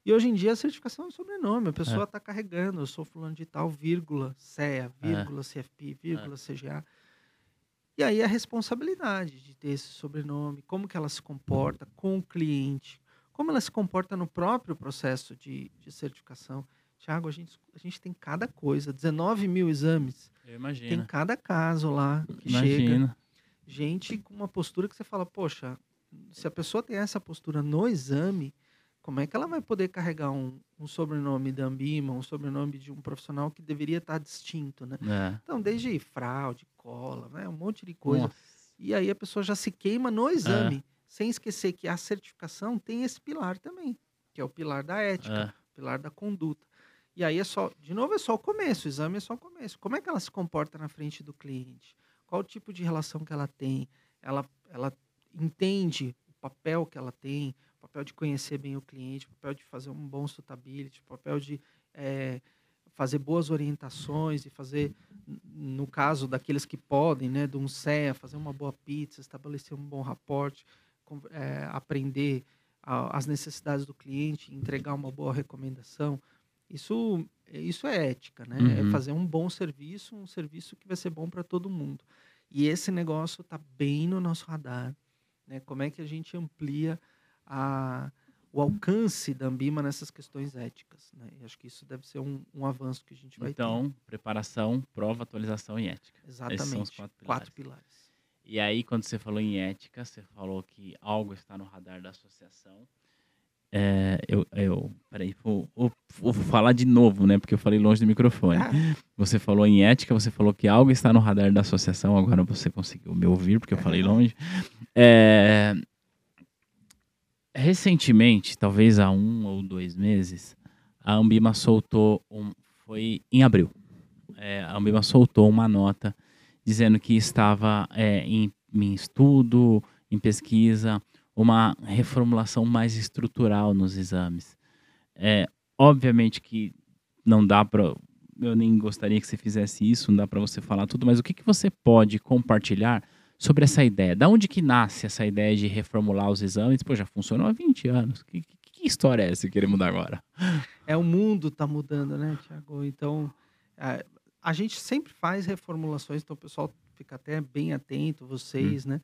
E hoje em dia a certificação é um sobrenome. A pessoa está carregando, eu sou fulano de tal, vírgula, CEA, vírgula, CFP, vírgula, CGA. E aí a responsabilidade de ter esse sobrenome, como que ela se comporta com o cliente, como ela se comporta no próprio processo de, de certificação. Tiago, a gente, a gente tem cada coisa, 19 mil exames. Eu imagino. Tem cada caso lá que Imagino. chega. Gente com uma postura que você fala, poxa, se a pessoa tem essa postura no exame, como é que ela vai poder carregar um, um sobrenome da Ambima, um sobrenome de um profissional que deveria estar distinto, né? É. Então, desde fraude, cola, né? um monte de coisa. Nossa. E aí a pessoa já se queima no exame, sem esquecer que a certificação tem esse pilar também, que é o pilar da ética, É. o pilar da conduta. E aí é só, de novo, é só o começo, o exame é só o começo. Como é que ela se comporta na frente do cliente? Qual o tipo de relação que ela tem? Ela, ela entende o papel que ela tem, o papel de conhecer bem o cliente, o papel de fazer um bom suitability, o papel de eh, fazer boas orientações e fazer, no caso daqueles que podem, né, de um CEA, fazer uma boa pizza, estabelecer um bom raporte, con- eh, aprender a- as necessidades do cliente, entregar uma boa recomendação. Isso, isso é ética, né? Uhum. É fazer um bom serviço, um serviço que vai ser bom para todo mundo. E esse negócio está bem no nosso radar. Né? Como é que a gente amplia a, o alcance da Ambima nessas questões éticas? Né? E acho que isso deve ser um, um avanço que a gente vai Então, preparação, prova, atualização e ética. ter. Exatamente. são os quatro quatro pilares. E aí, quando você falou em ética, você falou que algo está no radar da associação. É, eu, eu, peraí, vou, vou- vou falar de novo, né? Porque eu falei longe do microfone. Ah, Você falou em ética, você falou que algo está no radar da associação. Agora você conseguiu me ouvir, porque eu falei longe. É, recentemente, talvez há um ou dois meses, a Ambima soltou um. Foi em abril. É, a Ambima soltou uma nota dizendo que estava é, em, em estudo, em pesquisa, uma reformulação mais estrutural nos exames. É, obviamente que não dá para. Eu nem gostaria que você fizesse isso, não dá para você falar tudo, mas o que, que você pode compartilhar sobre essa ideia? Da onde que nasce essa ideia de reformular os exames? Pô, já funcionou há 20 anos. Que, que, que história é essa que querer mudar agora? É, o mundo está mudando, né, Tiago? Então, a, a gente sempre faz reformulações, então o pessoal fica até bem atento, vocês, né?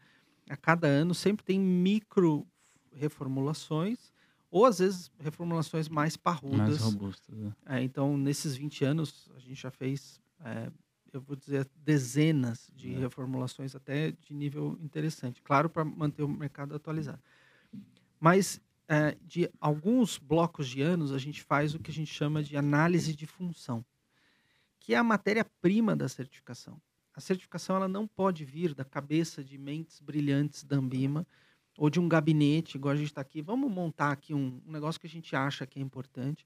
A cada ano sempre tem micro reformulações, ou às vezes reformulações mais parrudas. Mais robusto. né? É, então, nesses 20 anos, a gente já fez, é, eu vou dizer, dezenas de É. reformulações, até de nível interessante. Claro, para manter o mercado atualizado. Mas, é, de alguns blocos de anos, a gente faz o que a gente chama de análise de função, que é a matéria-prima da certificação. A certificação ela não pode vir da cabeça de mentes brilhantes da Ambima ou de um gabinete, igual a gente está aqui. Vamos montar aqui um, um negócio que a gente acha que é importante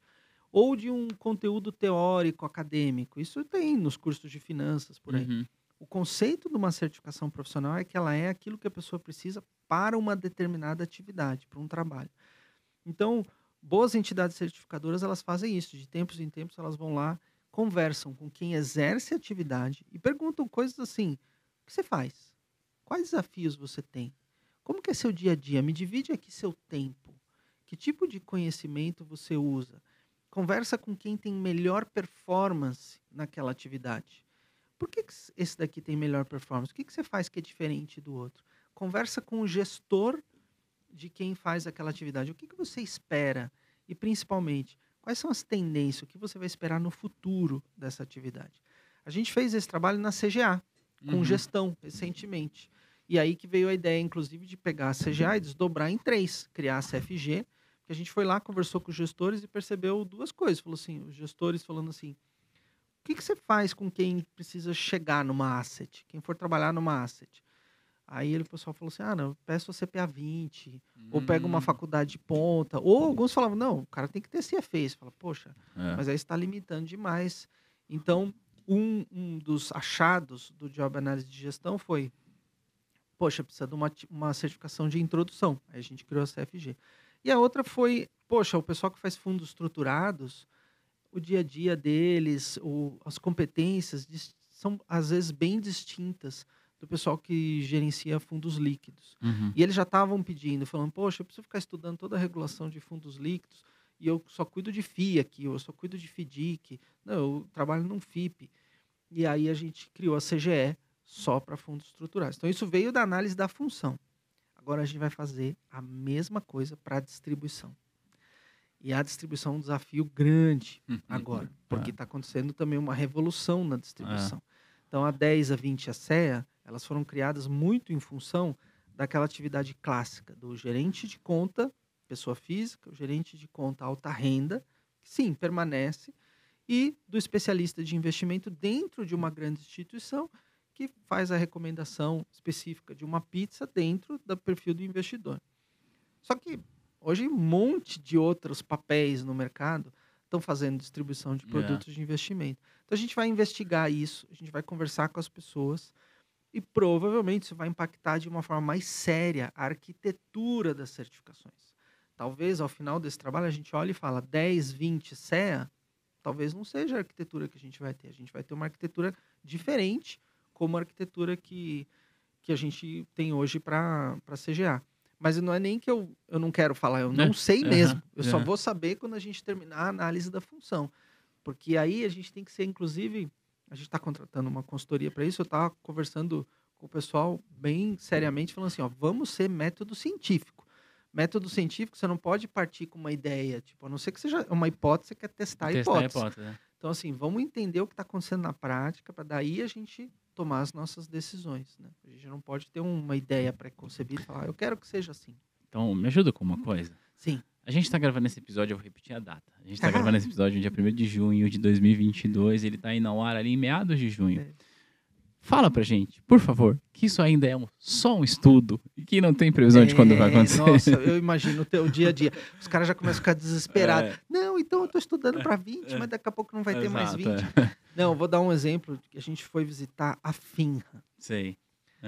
ou de um conteúdo teórico, acadêmico. Isso tem nos cursos de finanças, por aí. Uhum. O conceito de uma certificação profissional é que ela é aquilo que a pessoa precisa para uma determinada atividade, para um trabalho. Então, boas entidades certificadoras, elas fazem isso. De tempos em tempos, elas vão lá, conversam com quem exerce a atividade e perguntam coisas assim, o que você faz? Quais desafios você tem? Como que é seu dia a dia? Me divide aqui seu tempo. Que tipo de conhecimento você usa? Conversa com quem tem melhor performance naquela atividade. Por que, que esse daqui tem melhor performance? O que, que você faz que é diferente do outro? Conversa com o gestor de quem faz aquela atividade. O que, que você espera? E, principalmente, quais são as tendências? O que você vai esperar no futuro dessa atividade? A gente fez esse trabalho na CGA, com Uhum. gestão, recentemente. E aí que veio a ideia, inclusive, de pegar a CGA e desdobrar em três, criar a CFG, que a gente foi lá, conversou com os gestores e percebeu duas coisas. Falou assim, os gestores falando assim, o que, que você faz com quem precisa chegar numa asset, quem for trabalhar numa asset? Aí ele, o pessoal falou assim, ah, não, peço a CPA 20, ou pega uma Hum, faculdade de ponta, ou alguns falavam, não, o cara tem que ter CFA. Você fala, poxa, é. mas aí está limitando demais. Então, um, um dos achados do Job Análise de Gestão foi, poxa, precisa de uma, uma certificação de introdução. Aí a gente criou a CFG. E a outra foi, poxa, o pessoal que faz fundos estruturados, o dia a dia deles, o, as competências são, às vezes, bem distintas do pessoal que gerencia fundos líquidos. Uhum. E eles já estavam pedindo, falando, poxa, eu preciso ficar estudando toda a regulação de fundos líquidos e eu só cuido de FII aqui, ou eu só cuido de FDIC. Não, eu trabalho num FIP. E aí a gente criou a CGE só para fundos estruturados. Então isso veio da análise da função. Agora a gente vai fazer a mesma coisa para a distribuição. E a distribuição é um desafio grande agora, porque está acontecendo também uma revolução na distribuição. Então, a 10, a 20 e a CEA, elas foram criadas muito em função daquela atividade clássica do gerente de conta pessoa física, o gerente de conta alta renda, que sim, permanece, e do especialista de investimento dentro de uma grande instituição que faz a recomendação específica de uma pizza dentro do perfil do investidor. Só que hoje um monte de outros papéis no mercado estão fazendo distribuição de É. produtos de investimento. Então a gente vai investigar isso, a gente vai conversar com as pessoas e provavelmente isso vai impactar de uma forma mais séria a arquitetura das certificações. Talvez ao final desse trabalho a gente olhe e fala 10, 20 CEA, talvez não seja a arquitetura que a gente vai ter. A gente vai ter uma arquitetura diferente como a arquitetura que, que a gente tem hoje para CGA. Mas não é nem que eu, eu não quero falar, eu não É, sei aham, mesmo. Eu só vou saber quando a gente terminar a análise da função. Porque aí a gente tem que ser, inclusive, a gente está contratando uma consultoria para isso. Eu estava conversando com o pessoal bem seriamente, falando assim: ó, vamos ser método científico. Método científico, você não pode partir com uma ideia, tipo, a não ser que seja uma hipótese, você quer testar, a Testar a hipótese. hipótese. né? Então, assim, vamos entender o que está acontecendo na prática, para daí a gente tomar as nossas decisões. Né? A gente não pode ter uma ideia pré-concebida e falar, "Ah, eu quero que seja assim. Então, me ajuda com uma coisa. Sim. A gente tá gravando esse episódio, eu vou repetir a data. A gente tá (laughs) gravando esse episódio no dia 1 de junho de 2022, ele tá indo ao ar ali em meados de junho. É. Fala pra gente, por favor, que isso ainda é um- só um estudo e que não tem previsão de quando vai É, acontecer. Nossa, eu imagino o teu dia a dia. Os caras já começam a ficar desesperados. (laughs) É. Não, então eu estou estudando para 20, mas daqui a pouco não vai ter mais Exato, 20. é. (laughs) Não, eu vou dar um exemplo. A gente foi visitar a Finra. Sei.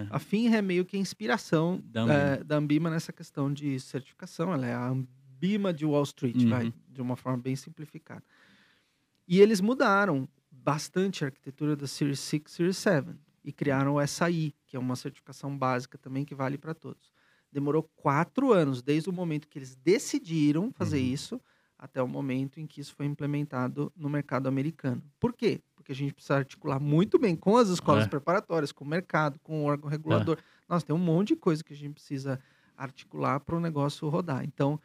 A Finra é meio que a inspiração Da. Ambima, da Ambima nessa questão de certificação. Ela é a Ambima de Wall Street, Uhum. vai, de uma forma bem simplificada. E eles mudaram bastante a arquitetura da Series 6 Series 7 e criaram o SAI, que é uma certificação básica também que vale para todos. Demorou quatro anos, desde o momento que eles decidiram fazer Uhum. isso até o momento em que isso foi implementado no mercado americano. Por quê? Porque a gente precisa articular muito bem com as escolas É. preparatórias, com o mercado, com o órgão regulador. Nossa, tem um monte de coisa que a gente precisa articular para o negócio rodar. Então,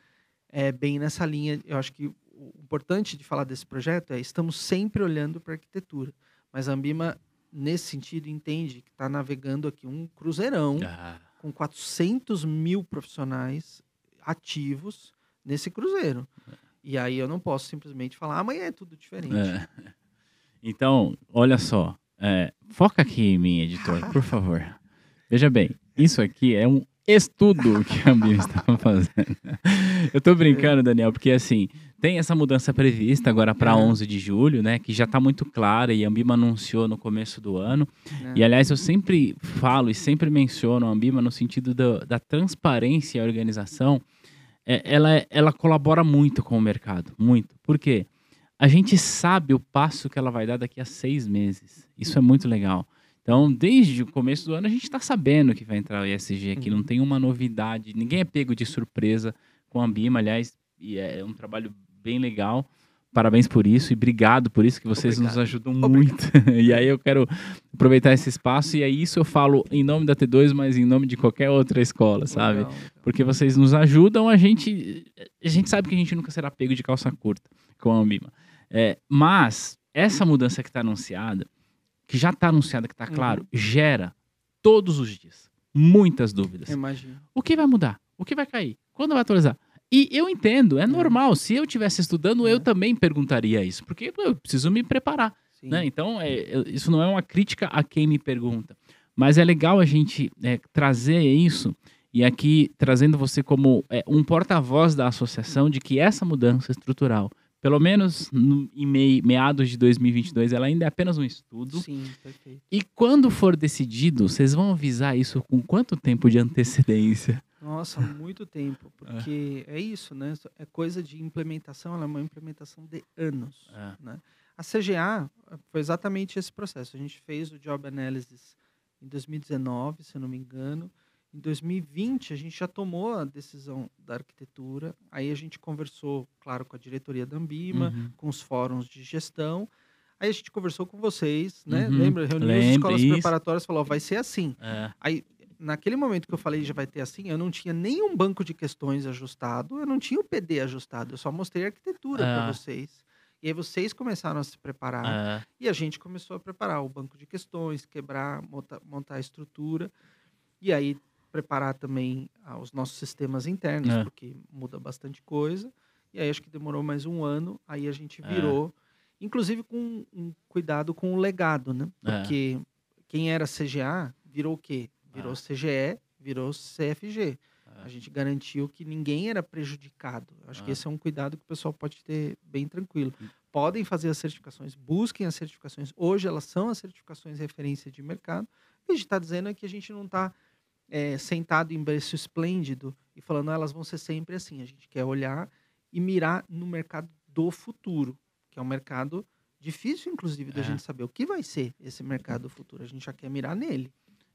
é bem nessa linha. Eu acho que o importante de falar desse projeto é estamos sempre olhando para a arquitetura. Mas a Ambima, nesse sentido, entende que está navegando aqui um cruzeirão Ah, com 400 mil profissionais ativos nesse cruzeiro. E aí eu não posso simplesmente falar, amanhã é tudo diferente. é. (laughs) Então, olha só. é, foca aqui em mim, editor, (laughs) por favor. Veja bem, isso aqui é um estudo que a Ambima (laughs) estava fazendo. Eu tô brincando, Daniel, porque assim, tem essa mudança prevista agora para É. 11 de julho, né, que já está muito clara e a Ambima anunciou no começo do ano. né? E aliás, eu sempre falo e sempre menciono a Ambima no sentido da, da transparência e a organização. É, ela, é- ela colabora muito com o mercado, muito. Por quê? A gente sabe o passo que ela vai dar daqui a seis meses. Isso é muito legal. Então, desde o começo do ano, a gente está sabendo que vai entrar o ESG aqui. Uhum. Não tem uma novidade. Ninguém é pego de surpresa com a Ambima, aliás. E é um trabalho bem legal. Parabéns por isso e obrigado por isso, que vocês nos Obrigado. ajudam Obrigado. muito. (laughs) e aí eu quero aproveitar esse espaço e aí isso eu falo em nome da T2, mas em nome de qualquer outra escola, sabe? Legal. Porque vocês nos ajudam, a gente a gente sabe que a gente nunca será pego de calça curta com a Ambima. É, mas essa mudança que está anunciada, que já está anunciada, que está Uhum. claro, gera todos os dias muitas dúvidas. Imagino. O que vai mudar? O que vai cair? Quando vai atualizar? E eu entendo, é normal. Se eu estivesse estudando, eu É. também perguntaria isso, porque eu preciso me preparar. Né? Então, é, isso não é uma crítica a quem me pergunta. Mas é legal a gente é, trazer isso, e aqui trazendo você como é, um porta-voz da associação de que essa mudança estrutural, pelo menos no, em mei- meados de 2022, ela ainda é apenas um estudo. Sim, perfeito. E quando for decidido, vocês vão avisar isso com quanto tempo de antecedência? Nossa, (laughs) muito tempo, porque é. isso, né? É coisa de implementação, ela é uma implementação de anos. É. Né? A CGA foi exatamente esse processo. A gente fez o Job Analysis em 2019, se eu não me engano. Em 2020, a gente já tomou a decisão da arquitetura. Aí a gente conversou, claro, com a diretoria da Ambima, Uhum. com os fóruns de gestão. Aí a gente conversou com vocês, né? Uhum. Lembra? Reuniu as escolas isso. preparatórias e falou, vai ser assim. É. Aí, naquele momento que eu falei já vai ter assim, eu não tinha nenhum banco de questões ajustado, eu não tinha o PD ajustado, eu só mostrei a arquitetura Ah. para vocês. E aí vocês começaram a se preparar É. e a gente começou a preparar o banco de questões, quebrar, monta- montar a estrutura. E aí preparar também ah, os nossos sistemas internos, É. porque muda bastante coisa. E aí acho que demorou mais um ano, aí a gente É. virou, inclusive com um cuidado com o legado, né? É. Porque quem era CGA virou o quê? Virou É. CGE, virou CFG. É. A gente garantiu que ninguém era prejudicado. Acho que Ah. esse é um cuidado que o pessoal pode ter bem tranquilo. Hum. Podem fazer as certificações, busquem as certificações. Hoje elas são as certificações referência de mercado. O que a gente está dizendo é que a gente não está sentado em berço esplêndido e falando "Ah, elas vão ser sempre assim. A gente quer olhar e mirar no mercado do futuro, que é um mercado difícil, inclusive, da É. gente saber o que vai ser esse mercado do futuro. A gente já quer mirar nele.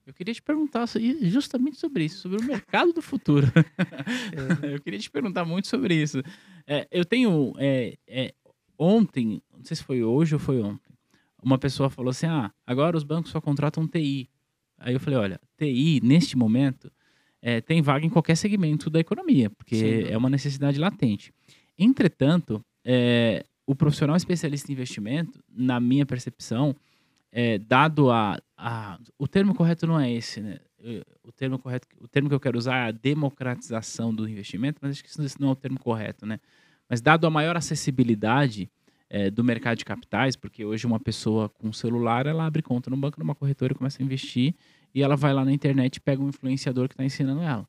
Eu queria te perguntar justamente sobre isso, sobre o mercado do futuro. (laughs) eu queria te perguntar muito sobre isso. É, eu tenho. é, é, ontem, não sei se foi hoje ou foi ontem, uma pessoa falou assim: ah, agora os bancos só contratam TI. Aí eu falei: olha, TI, neste momento, é, tem vaga em qualquer segmento da economia, porque dúvida. é uma necessidade latente. Entretanto, é, o profissional especialista em investimento, na minha percepção, é, dado a, a- O termo correto não é esse, né? O termo correto, o termo que eu quero usar é a democratização do investimento, mas acho que isso não é o termo correto, né? Mas dado a maior acessibilidade é, do mercado de capitais, porque hoje uma pessoa com celular, ela abre conta no banco, numa corretora, e começa a investir, e ela vai lá na internet e pega um influenciador que está ensinando ela.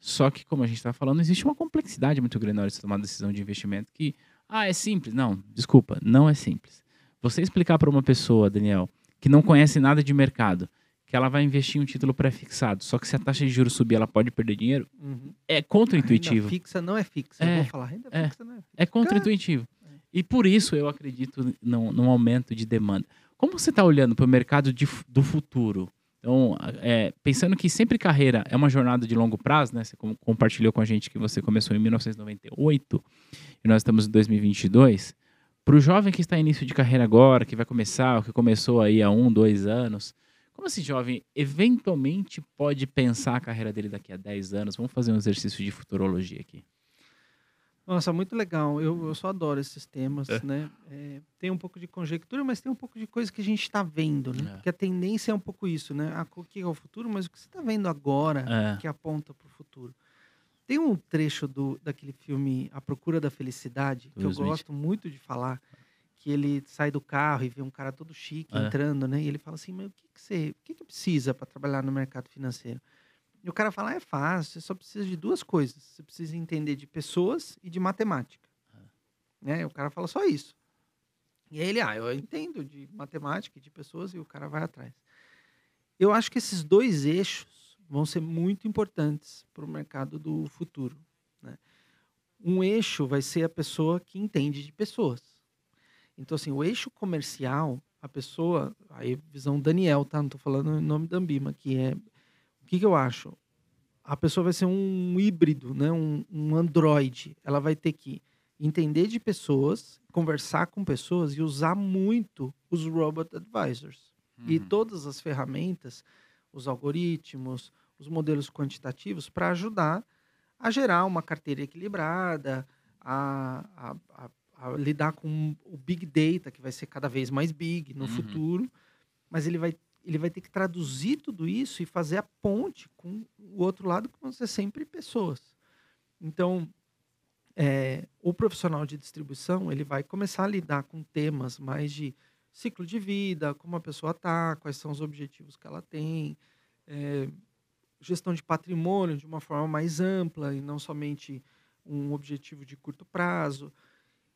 Só que, como a gente está falando, existe uma complexidade muito grande na hora de tomar decisão de investimento que, ah, é simples. Não, desculpa, não é simples. Você explicar para uma pessoa, Daniel, que não conhece nada de mercado, que ela vai investir em um título pré-fixado, só que se a taxa de juros subir, ela pode perder dinheiro, Uhum. é contraintuitivo. Fixa não é fixa. É, Eu vou falar, renda é. fixa não é fixa. É contraintuitivo. E por isso eu acredito num, num aumento de demanda. Como você está olhando para o mercado de do futuro? Então, é, pensando que sempre carreira é uma jornada de longo prazo, né? Você com- compartilhou com a gente que você começou em 1998 e nós estamos em 2022. Para o jovem que está em início de carreira agora, que vai começar, ou que começou aí há um, dois anos, como esse jovem eventualmente pode pensar a carreira dele daqui a 10 anos? Vamos fazer um exercício de futurologia aqui. Nossa, muito legal. Eu, eu só adoro esses temas, É. né? É, tem um pouco de conjectura, mas tem um pouco de coisa que a gente está vendo, né? É. Porque a tendência é um pouco isso, né? O que é o futuro, mas o que você está vendo agora É. que aponta para o futuro. Tem um trecho do, daquele filme A Procura da Felicidade, que eu gosto muito de falar, que ele sai do carro e vê um cara todo chique É. entrando, né? E ele fala assim, mas o que, que você, o que, que precisa para trabalhar no mercado financeiro? E o cara fala, "Ah, é fácil, você só precisa de duas coisas. Você precisa entender de pessoas e de matemática. Né? O cara fala só isso. E aí ele, ah, eu entendo de matemática e de pessoas, e o cara vai atrás. Eu acho que esses dois eixos vão ser muito importantes para o mercado do futuro. né? Um eixo vai ser a pessoa que entende de pessoas. Então, assim, o eixo comercial, a pessoa, aí visão Daniel, tá? Não estou falando em nome da Ambima, que é o que, que eu acho? A pessoa vai ser um híbrido, né? um, um androide. Ela vai ter que entender de pessoas, conversar com pessoas e usar muito os robot advisors. E todas as ferramentas, os algoritmos, os modelos quantitativos, para ajudar a gerar uma carteira equilibrada, a, a- a- a lidar com o big data, que vai ser cada vez mais big no Uhum. futuro. Mas ele vai, ele vai ter que traduzir tudo isso e fazer a ponte com o outro lado, que vão ser sempre pessoas. Então, é, o profissional de distribuição ele vai começar a lidar com temas mais de ciclo de vida, como a pessoa está, quais são os objetivos que ela tem, é, gestão de patrimônio de uma forma mais ampla e não somente um objetivo de curto prazo.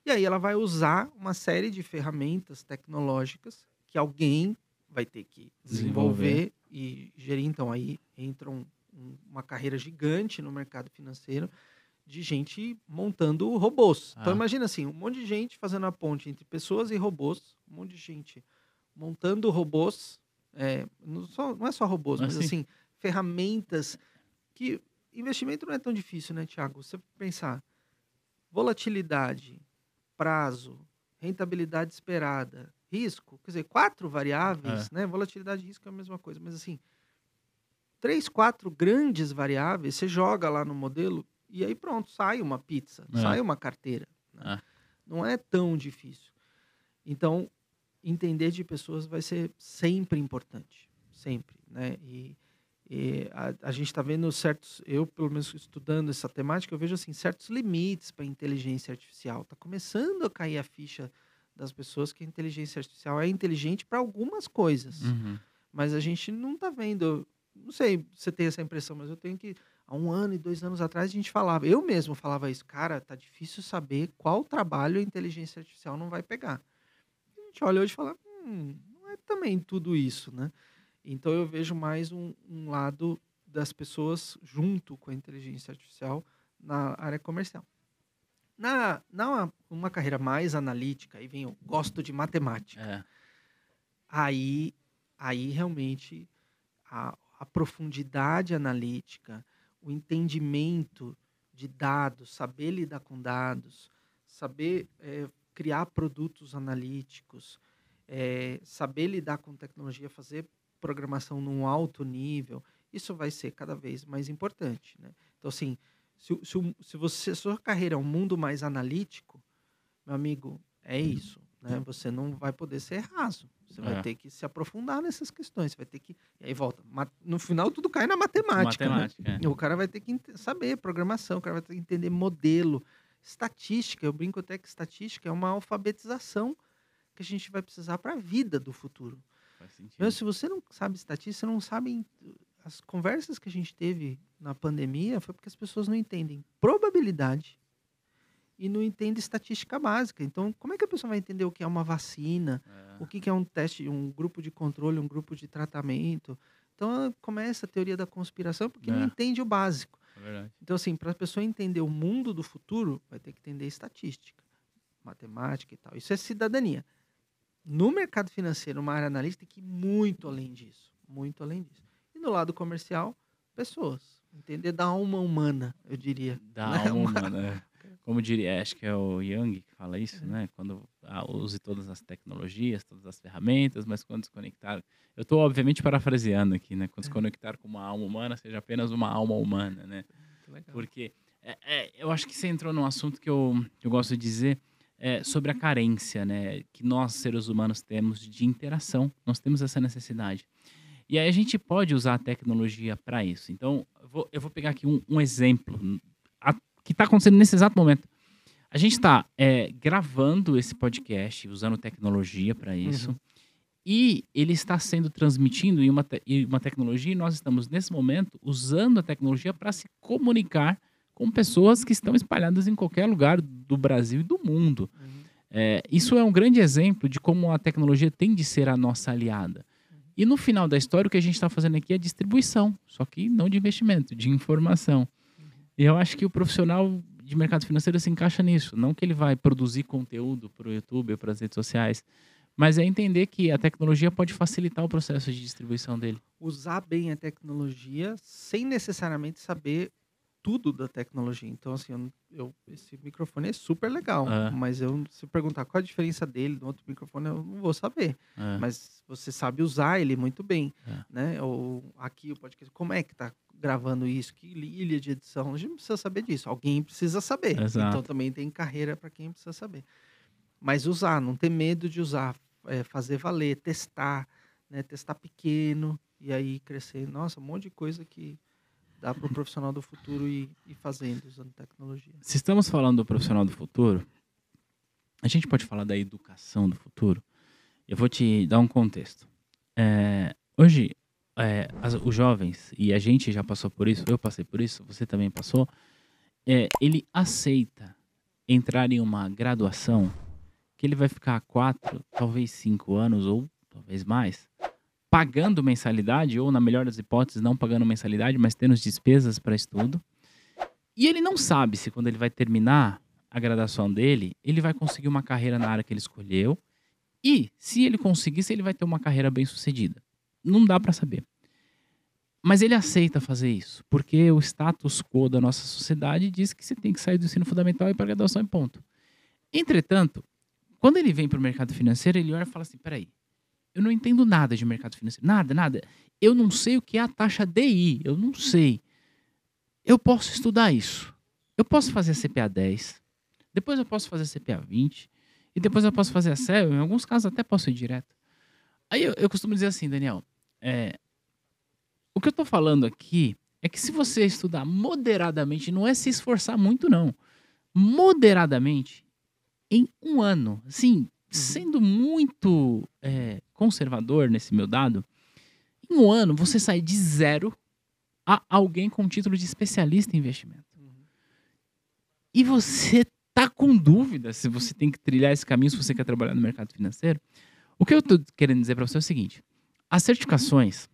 E aí ela vai usar uma série de ferramentas tecnológicas que alguém vai ter que desenvolver, e gerir. Então aí entra um- um- uma carreira gigante no mercado financeiro de gente montando robôs. Então Ah. imagina assim, um monte de gente fazendo a ponte entre pessoas e robôs, um monte de gente montando robôs, é, não, só- não é só robôs, Ah, mas sim. assim, ferramentas que investimento não é tão difícil, né, Tiago? Você pensar volatilidade, prazo, rentabilidade esperada, risco, quer dizer, quatro variáveis, né? Volatilidade e risco é a mesma coisa, mas assim, três, quatro grandes variáveis, você joga lá no modelo e aí pronto, sai uma pizza, É. sai uma carteira. né? É. Não é tão difícil. Então, entender de pessoas vai ser sempre importante, sempre, né? E E a, a gente está vendo certos, eu pelo menos estudando essa temática, eu vejo assim certos limites para a inteligência artificial. Está começando a cair a ficha das pessoas que a inteligência artificial é inteligente para algumas coisas, Uhum. mas a gente não está vendo. Não sei se você tem essa impressão, mas eu tenho que há um ano e dois anos atrás a gente falava, eu mesmo falava isso, cara, tá difícil saber qual trabalho a inteligência artificial não vai pegar. A gente olha hoje e fala, hum, não é também tudo isso, né? Então eu vejo mais um, um lado das pessoas junto com a inteligência artificial na área comercial. Na, na uma carreira mais analítica, aí vem eu gosto de matemática. É. Aí, aí realmente a, a profundidade analítica, o entendimento de dados, saber lidar com dados, saber eh, criar produtos analíticos, eh, saber lidar com tecnologia, fazer programação num alto nível, isso vai ser cada vez mais importante. Né? Então, assim, se, se, se você, se sua carreira é um mundo mais analítico, meu amigo, é isso. Né? Você não vai poder ser raso. Você É. vai ter que se aprofundar nessas questões. Você vai ter que. E aí volta. No final, tudo cai na matemática. né? Matemática. é. O cara vai ter que saber programação, o cara vai ter que entender modelo, estatística. Eu brinco até que estatística é uma alfabetização que a gente vai precisar para a vida do futuro. Faz sentido. Então, se você não sabe estatística, você não sabe. As conversas que a gente teve na pandemia foi porque as pessoas não entendem probabilidade e não entendem estatística básica. Então, como é que a pessoa vai entender o que é uma vacina, É. o que é um teste, um grupo de controle, um grupo de tratamento? Então, começa a teoria da conspiração porque não É. entende o básico. É. Então, assim, para a pessoa entender o mundo do futuro, vai ter que entender estatística, matemática e tal. Isso é cidadania. No mercado financeiro, uma área analítica, tem que ir muito além disso. Muito além disso. E no lado comercial, pessoas. Entender da alma humana, eu diria. Da Né? alma Uma- humana. é. Como diria, acho que é o Young que fala isso, né? Quando ah, use todas as tecnologias, todas as ferramentas, mas quando desconectar. Eu estou, obviamente, parafraseando aqui, né? Quando se conectar com uma alma humana, seja apenas uma alma humana, né? Porque é, é, eu acho que você entrou num assunto que eu, eu gosto de dizer é, sobre a carência, né? Que nós, seres humanos, temos de interação. Nós temos essa necessidade. E aí a gente pode usar a tecnologia para isso. Então, eu vou, eu vou pegar aqui um, um exemplo que está acontecendo nesse exato momento. A gente está gravando esse podcast usando tecnologia para isso. Uhum. E ele está sendo transmitindo em uma, te- em uma tecnologia e nós estamos, nesse momento, usando a tecnologia para se comunicar com pessoas que estão espalhadas em qualquer lugar do Brasil e do mundo. Uhum. É, isso é um grande exemplo de como a tecnologia tem de ser a nossa aliada. E no final da história, o que a gente está fazendo aqui é distribuição, só que não de investimento, de informação. E eu acho que o profissional de mercado financeiro se encaixa nisso. Não que ele vai produzir conteúdo para o YouTube ou para as redes sociais, mas é entender que a tecnologia pode facilitar o processo de distribuição dele. Usar bem a tecnologia sem necessariamente saber tudo da tecnologia. Então, assim, eu, eu- esse microfone é super legal, É. mas eu, se perguntar qual a diferença dele do outro microfone, eu não vou saber. É. Mas você sabe usar ele muito bem, É. né? Ou aqui o podcast, como é que tá gravando isso? Que ilha de edição? A gente não precisa saber disso. Alguém precisa saber. Exato. Então também tem carreira para quem precisa saber. Mas usar, não ter medo de usar, é, fazer valer, testar, né? Testar pequeno e aí crescer. Nossa, um monte de coisa que dá para o profissional do futuro ir, ir fazendo usando tecnologia. Se estamos falando do profissional do futuro, a gente pode falar da educação do futuro. Eu vou te dar um contexto. É, hoje, é, as- os jovens, e a gente já passou por isso, eu passei por isso, você também passou, é, ele aceita entrar em uma graduação que ele vai ficar quatro, talvez cinco anos, ou talvez mais, pagando mensalidade, ou na melhor das hipóteses, não pagando mensalidade, mas tendo as despesas para estudo. E ele não sabe se quando ele vai terminar a graduação dele, ele vai conseguir uma carreira na área que ele escolheu. E se ele conseguir, se ele vai ter uma carreira bem sucedida. Não dá para saber. Mas ele aceita fazer isso, porque o status quo da nossa sociedade diz que você tem que sair do ensino fundamental e para a graduação e ponto. Entretanto, quando ele vem para o mercado financeiro, ele olha e fala assim: peraí, eu não entendo nada de mercado financeiro, nada, nada. Eu não sei o que é a taxa DI, eu não sei eu posso estudar isso. Eu posso fazer a CPA 10, depois eu posso fazer a CPA 20, e depois eu posso fazer a CEL, em alguns casos até posso ir direto. Aí eu, eu costumo dizer assim, Daniel, é, O que eu tô falando aqui é que se você estudar moderadamente, não é se esforçar muito, não. Moderadamente, em um ano, assim, sendo muito é, conservador nesse meu dado, em um ano você sai de zero a alguém com título de especialista em investimento. E você tá com dúvida se você tem que trilhar esse caminho, se você quer trabalhar no mercado financeiro. O que eu tô querendo dizer para você é o seguinte: as certificações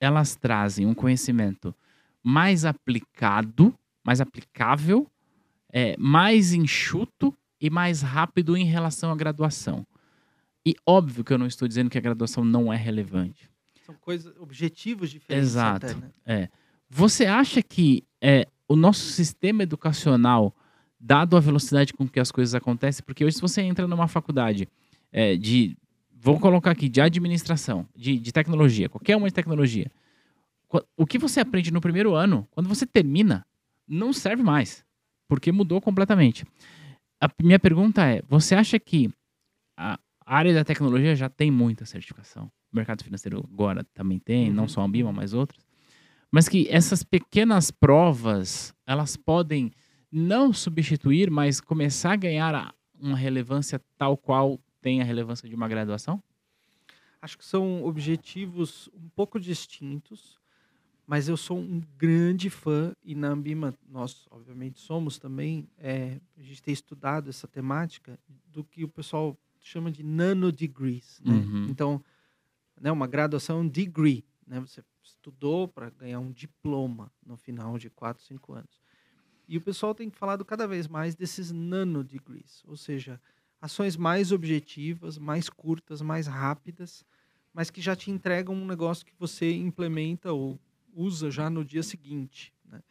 elas trazem um conhecimento mais aplicado, mais aplicável, é, mais enxuto e mais rápido em relação à graduação. E óbvio que eu não estou dizendo que a graduação não é relevante. São coisas, objetivos diferentes. Exato. Até, né? É. Você acha que é, o nosso sistema educacional, dado a velocidade com que as coisas acontecem, porque hoje se você entra numa faculdade é, de, vou colocar aqui, de administração, de, de tecnologia, qualquer uma de tecnologia, o que você aprende no primeiro ano, quando você termina, não serve mais, porque mudou completamente. A minha pergunta é, você acha que a área da tecnologia já tem muita certificação? O mercado financeiro agora também tem, não Uhum. só a Ambima, mas outras mas que essas pequenas provas elas podem não substituir, mas começar a ganhar uma relevância tal qual tem a relevância de uma graduação? Acho que são objetivos um pouco distintos, mas eu sou um grande fã e na Ambima nós, obviamente, somos também. é, a gente tem estudado essa temática do que o pessoal chama de nanodegrees. Né? Uhum. Então, né, uma graduação degree, né? Você estudou para ganhar um diploma no final de 4, 5 anos. E o pessoal tem falado cada vez mais desses nanodegrees, ou seja, ações mais objetivas, mais curtas, mais rápidas, mas que já te entregam um negócio que você implementa ou usa já no dia seguinte. Né?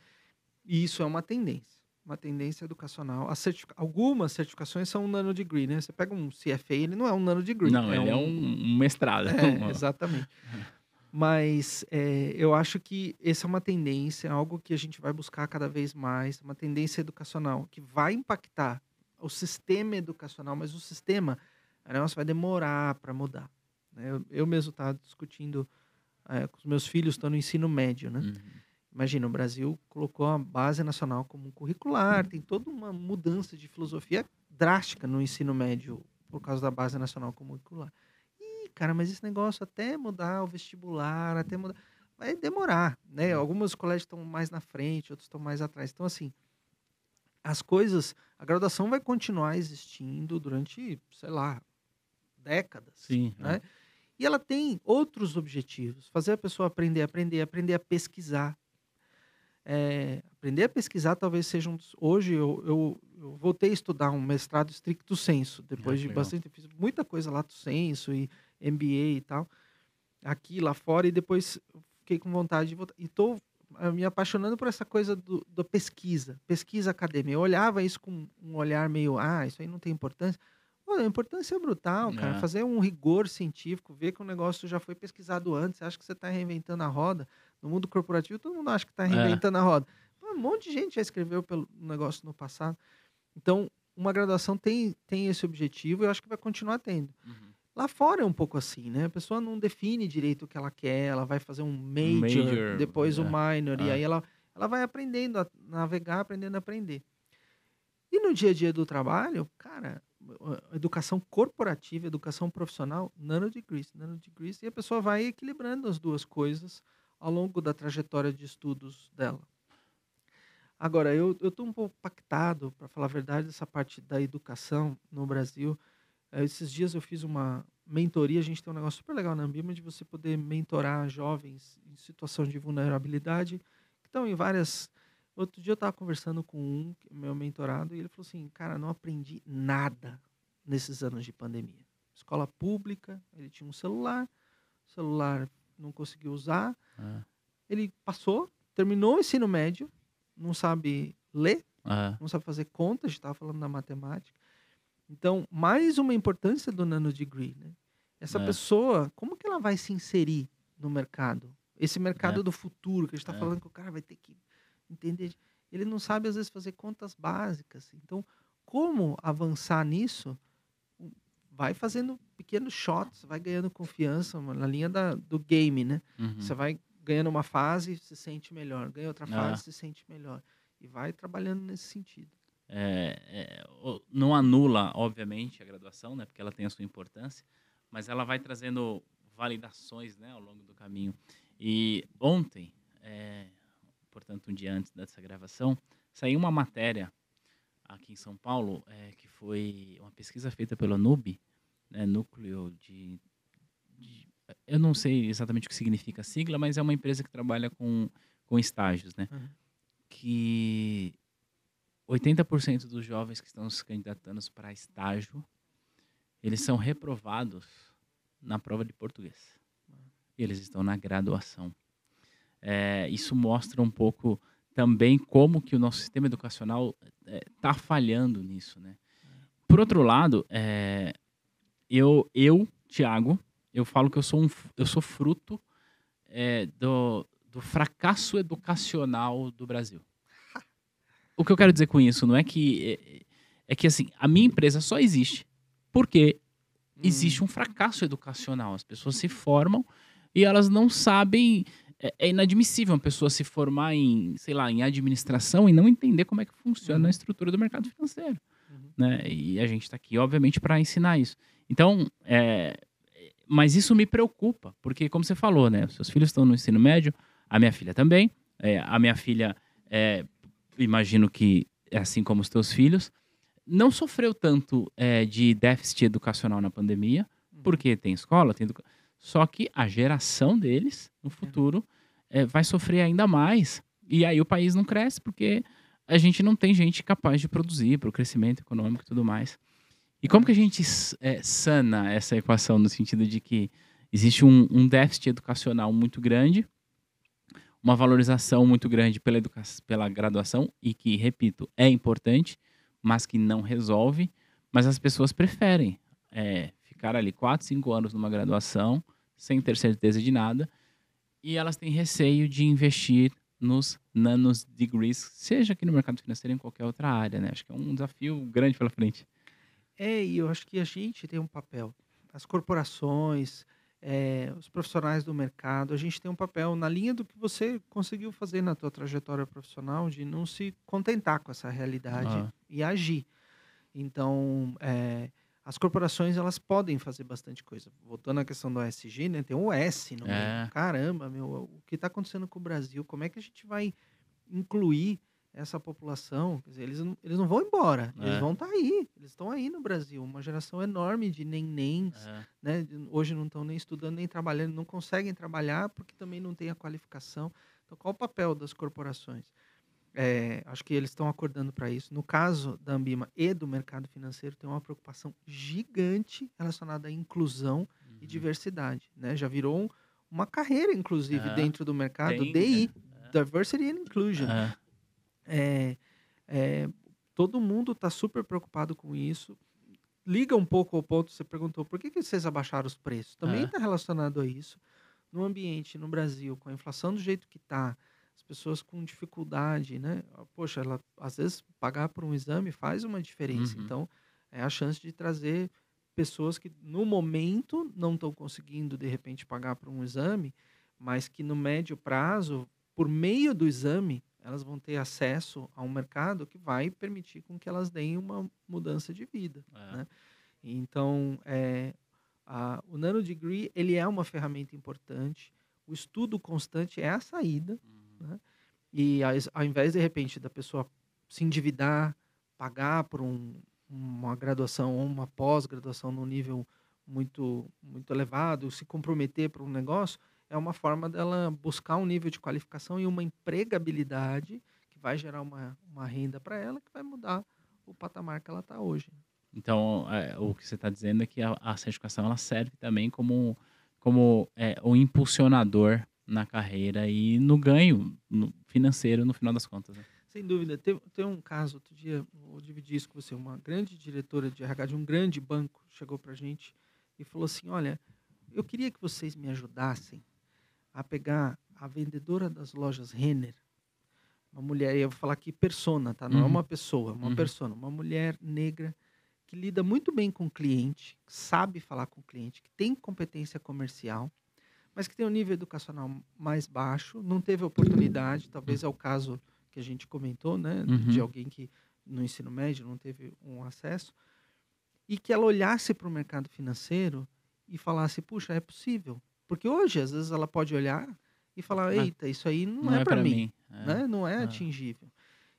E isso é uma tendência, uma tendência educacional. As certifica- Algumas certificações são um nanodegree, né? Você pega um CFA, ele não é um nanodegree. Não, ele é um, um mestrado. É, Uma- (laughs) exatamente. Mas é, eu acho que essa é uma tendência, algo que a gente vai buscar cada vez mais, uma tendência educacional que vai impactar o sistema educacional, mas o sistema, o negócio vai demorar para mudar. né? Eu, eu mesmo estava discutindo é, com os meus filhos, estão no ensino médio, né? Uhum. Imagina, o Brasil colocou a base nacional como curricular, tem toda uma mudança de filosofia drástica no ensino médio por causa da base nacional como curricular. Ih, cara, mas esse negócio até mudar o vestibular, até mudar, vai demorar, né? Alguns colégios estão mais na frente, outros estão mais atrás. Então, assim, as coisas, a graduação vai continuar existindo durante, sei lá, décadas Sim. né? E ela tem outros objetivos: fazer a pessoa aprender, aprender, aprender a pesquisar. É, aprender a pesquisar talvez seja um dos... Hoje eu, eu, eu voltei a estudar um mestrado estricto senso, depois Ah, de legal. bastante... Fiz muita coisa lá do senso e MBA e tal, aqui, lá fora, e depois fiquei com vontade de voltar. E estou me apaixonando por essa coisa do, da pesquisa, pesquisa acadêmica. Eu olhava isso com um olhar meio, ah, isso aí não tem importância. Pô, a importância é brutal, cara. É. Fazer um rigor científico, ver que o negócio já foi pesquisado antes. Acha que você está reinventando a roda? No mundo corporativo, todo mundo acha que está É. reinventando a roda. Pô, um monte de gente já escreveu pelo negócio no passado. Então, uma graduação tem, tem esse objetivo e eu acho que vai continuar tendo. Uhum. Lá fora é um pouco assim, né? A pessoa não define direito o que ela quer, ela vai fazer um major, major, depois o é. minor, e Ah. aí ela, ela vai aprendendo a navegar, aprendendo a aprender. E no dia a dia do trabalho, cara, educação corporativa, educação profissional, nanodegrees, nanodegrees, e a pessoa vai equilibrando as duas coisas ao longo da trajetória de estudos dela. Agora, eu estou um pouco impactado, para falar a verdade, dessa parte da educação no Brasil. Eh, esses dias eu fiz uma mentoria, a gente tem um negócio super legal na Ambima de você poder mentorar jovens em situação de vulnerabilidade, que estão em várias... Outro dia eu estava conversando com um, é meu mentorado, e ele falou assim, cara, não aprendi nada nesses anos de pandemia. Escola pública, ele tinha um celular, celular não conseguiu usar, Ah, ele passou, terminou o ensino médio, não sabe ler, ah, não sabe fazer conta, a gente estava falando da matemática. Então, mais uma importância do nanodegree, né? Essa É. pessoa, como que ela vai se inserir no mercado? Esse mercado É. do futuro, que a gente está É. falando que o cara vai ter que entender. Ele não sabe, às vezes, fazer contas básicas. Então, como avançar nisso? Vai fazendo pequenos shots, vai ganhando confiança, na linha da, do game, né? uhum. Você vai ganha numa fase, se sente melhor, ganha outra fase, Ah. se sente melhor. E vai trabalhando nesse sentido. É, é, não anula, obviamente, a graduação, né? Porque ela tem a sua importância, mas ela vai trazendo validações, né, ao longo do caminho. E ontem, é, portanto, um dia antes dessa gravação, saiu uma matéria aqui em São Paulo, é, que foi uma pesquisa feita pelo NUB, né, Núcleo de, de- Eu não sei exatamente o que significa a sigla, mas é uma empresa que trabalha com, com estágios, né? Uhum. Que 80% dos jovens que estão se candidatando para estágio, eles são reprovados na prova de português. E eles estão na graduação. É, isso mostra um pouco também como que o nosso sistema educacional está falhando nisso, né? Por outro lado, é, eu, eu, Tiago, eu falo que eu sou, um, eu sou fruto é, do, do fracasso educacional do Brasil. O que eu quero dizer com isso não é que é, é que assim a minha empresa só existe porque existe um fracasso educacional. As pessoas se formam e elas não sabem. É, é inadmissível uma pessoa se formar em, sei lá, em administração e não entender como é que funciona Uhum. a estrutura do mercado financeiro. Uhum. Né? E a gente está aqui, obviamente, para ensinar isso. Então, é, mas isso me preocupa, porque, como você falou, né? Seus filhos estão no ensino médio, a minha filha também. É, a minha filha, é, imagino que, é assim como os teus filhos, não sofreu tanto é, de déficit educacional na pandemia, Uhum. porque tem escola, tem educa... Só que a geração deles, no futuro, é, vai sofrer ainda mais. E aí o país não cresce, porque a gente não tem gente capaz de produzir para o crescimento econômico e tudo mais. E como que a gente é, sana essa equação no sentido de que existe um, um déficit educacional muito grande, uma valorização muito grande pela, educa pela graduação e que, repito, é importante, mas que não resolve, mas as pessoas preferem é, ficar ali 4, 5 anos numa graduação sem ter certeza de nada e elas têm receio de investir nos nanos degrees, seja aqui no mercado financeiro em qualquer outra área, né? Acho que é um desafio grande pela frente. É, e eu acho que a gente tem um papel. As corporações, é, os profissionais do mercado, a gente tem um papel na linha do que você conseguiu fazer na tua trajetória profissional de não se contentar com essa realidade Ah. e agir. Então, é, as corporações elas podem fazer bastante coisa. Voltando à questão do ESG, né? Tem o S no É. meio. Caramba, meu, o que está acontecendo com o Brasil? Como é que a gente vai incluir essa população? Quer dizer, eles, não- eles não vão embora, eles É. vão estar aí. Eles estão aí no Brasil. Uma geração enorme de nem-nems, É. né? Hoje não estão nem estudando, nem trabalhando, não conseguem trabalhar porque também não têm a qualificação. Então, qual o papel das corporações? É, acho que eles estão acordando para isso. No caso da Ambima e do mercado financeiro, tem uma preocupação gigante relacionada à inclusão e Uhum. diversidade. Né? Já virou um- uma carreira, inclusive, É. dentro do mercado, Tem, DI, é. Diversity and Inclusion. É. É, é, todo mundo está super preocupado com isso. Liga um pouco ao ponto, você perguntou, por que, que vocês abaixaram os preços? Também É. está relacionado a isso. No ambiente, no Brasil, com a inflação do jeito que está, as pessoas com dificuldade, né? Poxa, ela, às vezes pagar por um exame faz uma diferença. Uhum. Então, é a chance de trazer pessoas que no momento não estão conseguindo, de repente, pagar por um exame, mas que no médio prazo, por meio do exame, elas vão ter acesso a um mercado que vai permitir com que elas deem uma mudança de vida. É. né? Então, é, a- o Nano Degree, ele é uma ferramenta importante. O estudo constante é a saída. Uhum. E ao, ao invés, de repente, da pessoa se endividar, pagar por um- uma graduação ou uma pós-graduação num nível muito, muito elevado, se comprometer para um negócio, é uma forma dela buscar um nível de qualificação e uma empregabilidade que vai gerar uma, uma renda para ela, que vai mudar o patamar que ela está hoje. Então, é, o que você está dizendo é que a, a certificação ela serve também como, como é, um impulsionador na carreira e no ganho no- financeiro no final das contas. né? Sem dúvida. Tem, tem um caso, outro dia, vou dividir isso com você. Uma grande diretora de RH de um grande banco chegou para a gente e falou assim: Olha, eu queria que vocês me ajudassem a pegar a vendedora das lojas Renner, uma mulher, e eu vou falar aqui persona, tá? Não é Uhum. uma pessoa, é uma Uhum. persona, uma mulher negra que lida muito bem com o cliente, sabe falar com o cliente, que tem competência comercial, mas que tem um nível educacional mais baixo, não teve oportunidade, talvez é o caso que a gente comentou, né, Uhum. de alguém que no ensino médio não teve um acesso, e que ela olhasse para o mercado financeiro e falasse, puxa, é possível. Porque hoje, às vezes, ela pode olhar e falar, eita, isso aí não, é, para pra mim É. né? Não é Ah. atingível.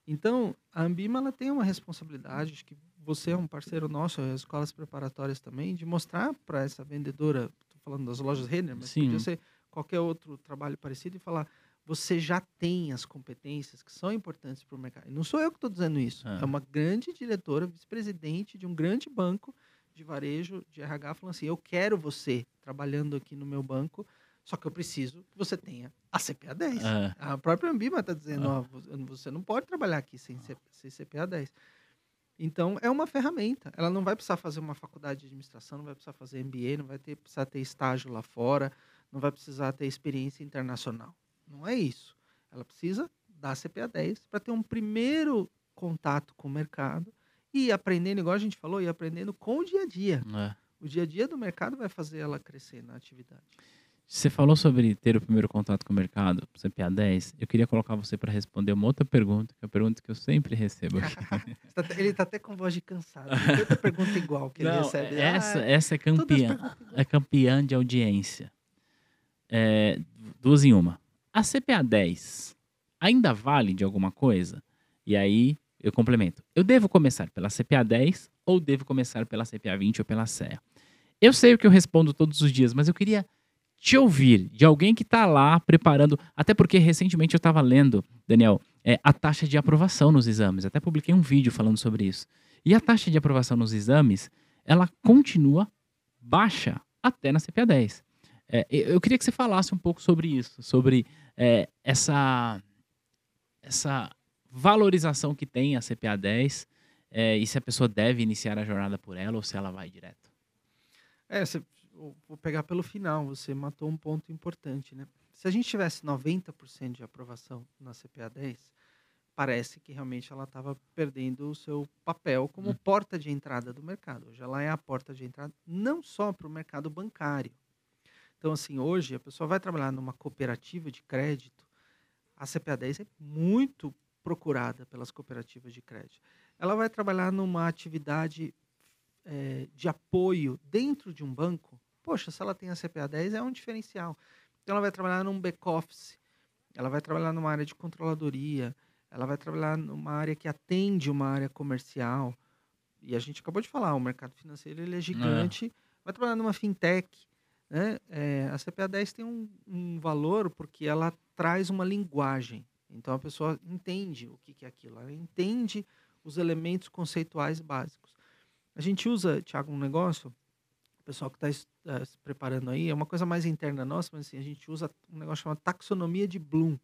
Então, a Ambima ela tem uma responsabilidade, acho que você é um parceiro nosso, as escolas preparatórias também, de mostrar para essa vendedora, estou falando das lojas Renner, mas Sim. podia ser qualquer outro trabalho parecido e falar, você já tem as competências que são importantes para o mercado. E não sou eu que estou dizendo isso, Ah. é uma grande diretora, vice-presidente de um grande banco de varejo de RH falando assim, eu quero você trabalhando aqui no meu banco, só que eu preciso que você tenha a CPA 10. É. A própria Ambima está dizendo, vo- você não pode trabalhar aqui sem, sem CPA 10. Então, é uma ferramenta. Ela não vai precisar fazer uma faculdade de administração, não vai precisar fazer MBA, não vai ter, precisar ter estágio lá fora, não vai precisar ter experiência internacional. Não é isso. Ela precisa da CPA 10 para ter um primeiro contato com o mercado e aprendendo, igual a gente falou, e aprendendo com o dia a dia. É. O dia a dia do mercado vai fazer ela crescer na atividade. Você falou sobre ter o primeiro contato com o mercado, CPA 10. Eu queria colocar você para responder uma outra pergunta, que é a pergunta que eu sempre recebo aqui. (laughs) Tá ele está até com voz de cansado. Tanta pergunta igual que ele Não, recebe. essa, Ah, essa é campeã. É campeã de audiência. É, duas em uma. A CPA 10 ainda vale de alguma coisa? E aí eu complemento. Eu devo começar pela CPA 10 ou devo começar pela CPA 20 ou pela CEA? Eu sei o que eu respondo todos os dias, mas eu queria te ouvir de alguém que está lá preparando. Até porque recentemente eu estava lendo, Daniel, é, a taxa de aprovação nos exames. Até publiquei um vídeo falando sobre isso. E a taxa de aprovação nos exames, ela continua baixa até na CPA 10. É, eu queria que você falasse um pouco sobre isso, sobre é, essa, essa valorização que tem a CPA 10 é, e se a pessoa deve iniciar a jornada por ela ou se ela vai direto. É, você, vou pegar pelo final, você matou um ponto importante, né? Se a gente tivesse 90% de aprovação na CPA 10, parece que realmente ela estava perdendo o seu papel como Hum. porta de entrada do mercado. Hoje ela é a porta de entrada não só para o mercado bancário. Então, assim, hoje a pessoa vai trabalhar numa cooperativa de crédito, a CPA 10 é muito procurada pelas cooperativas de crédito. Ela vai trabalhar numa atividade eh, de apoio dentro de um banco, poxa, se ela tem a CPA 10 é um diferencial. Então ela vai trabalhar num back-office, ela vai trabalhar numa área de controladoria, ela vai trabalhar numa área que atende uma área comercial. E a gente acabou de falar, o mercado financeiro ele é gigante, vai trabalhar numa fintech. Né? Eh, a CPA 10 tem um, um valor porque ela traz uma linguagem. Então a pessoa entende o que é aquilo, ela entende os elementos conceituais básicos. A gente usa, Thiago, um negócio, o pessoal que está se preparando aí, é uma coisa mais interna nossa, mas assim, a gente usa um negócio chamado taxonomia de Bloom,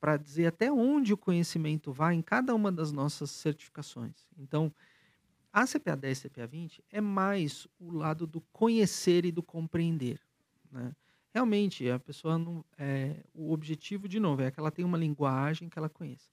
para dizer até onde o conhecimento vai em cada uma das nossas certificações. Então, a CPA 10 e CPA 20 é mais o lado do conhecer e do compreender. Né? Realmente, a pessoa não. É, o objetivo, de novo, é que ela tenha uma linguagem que ela conheça.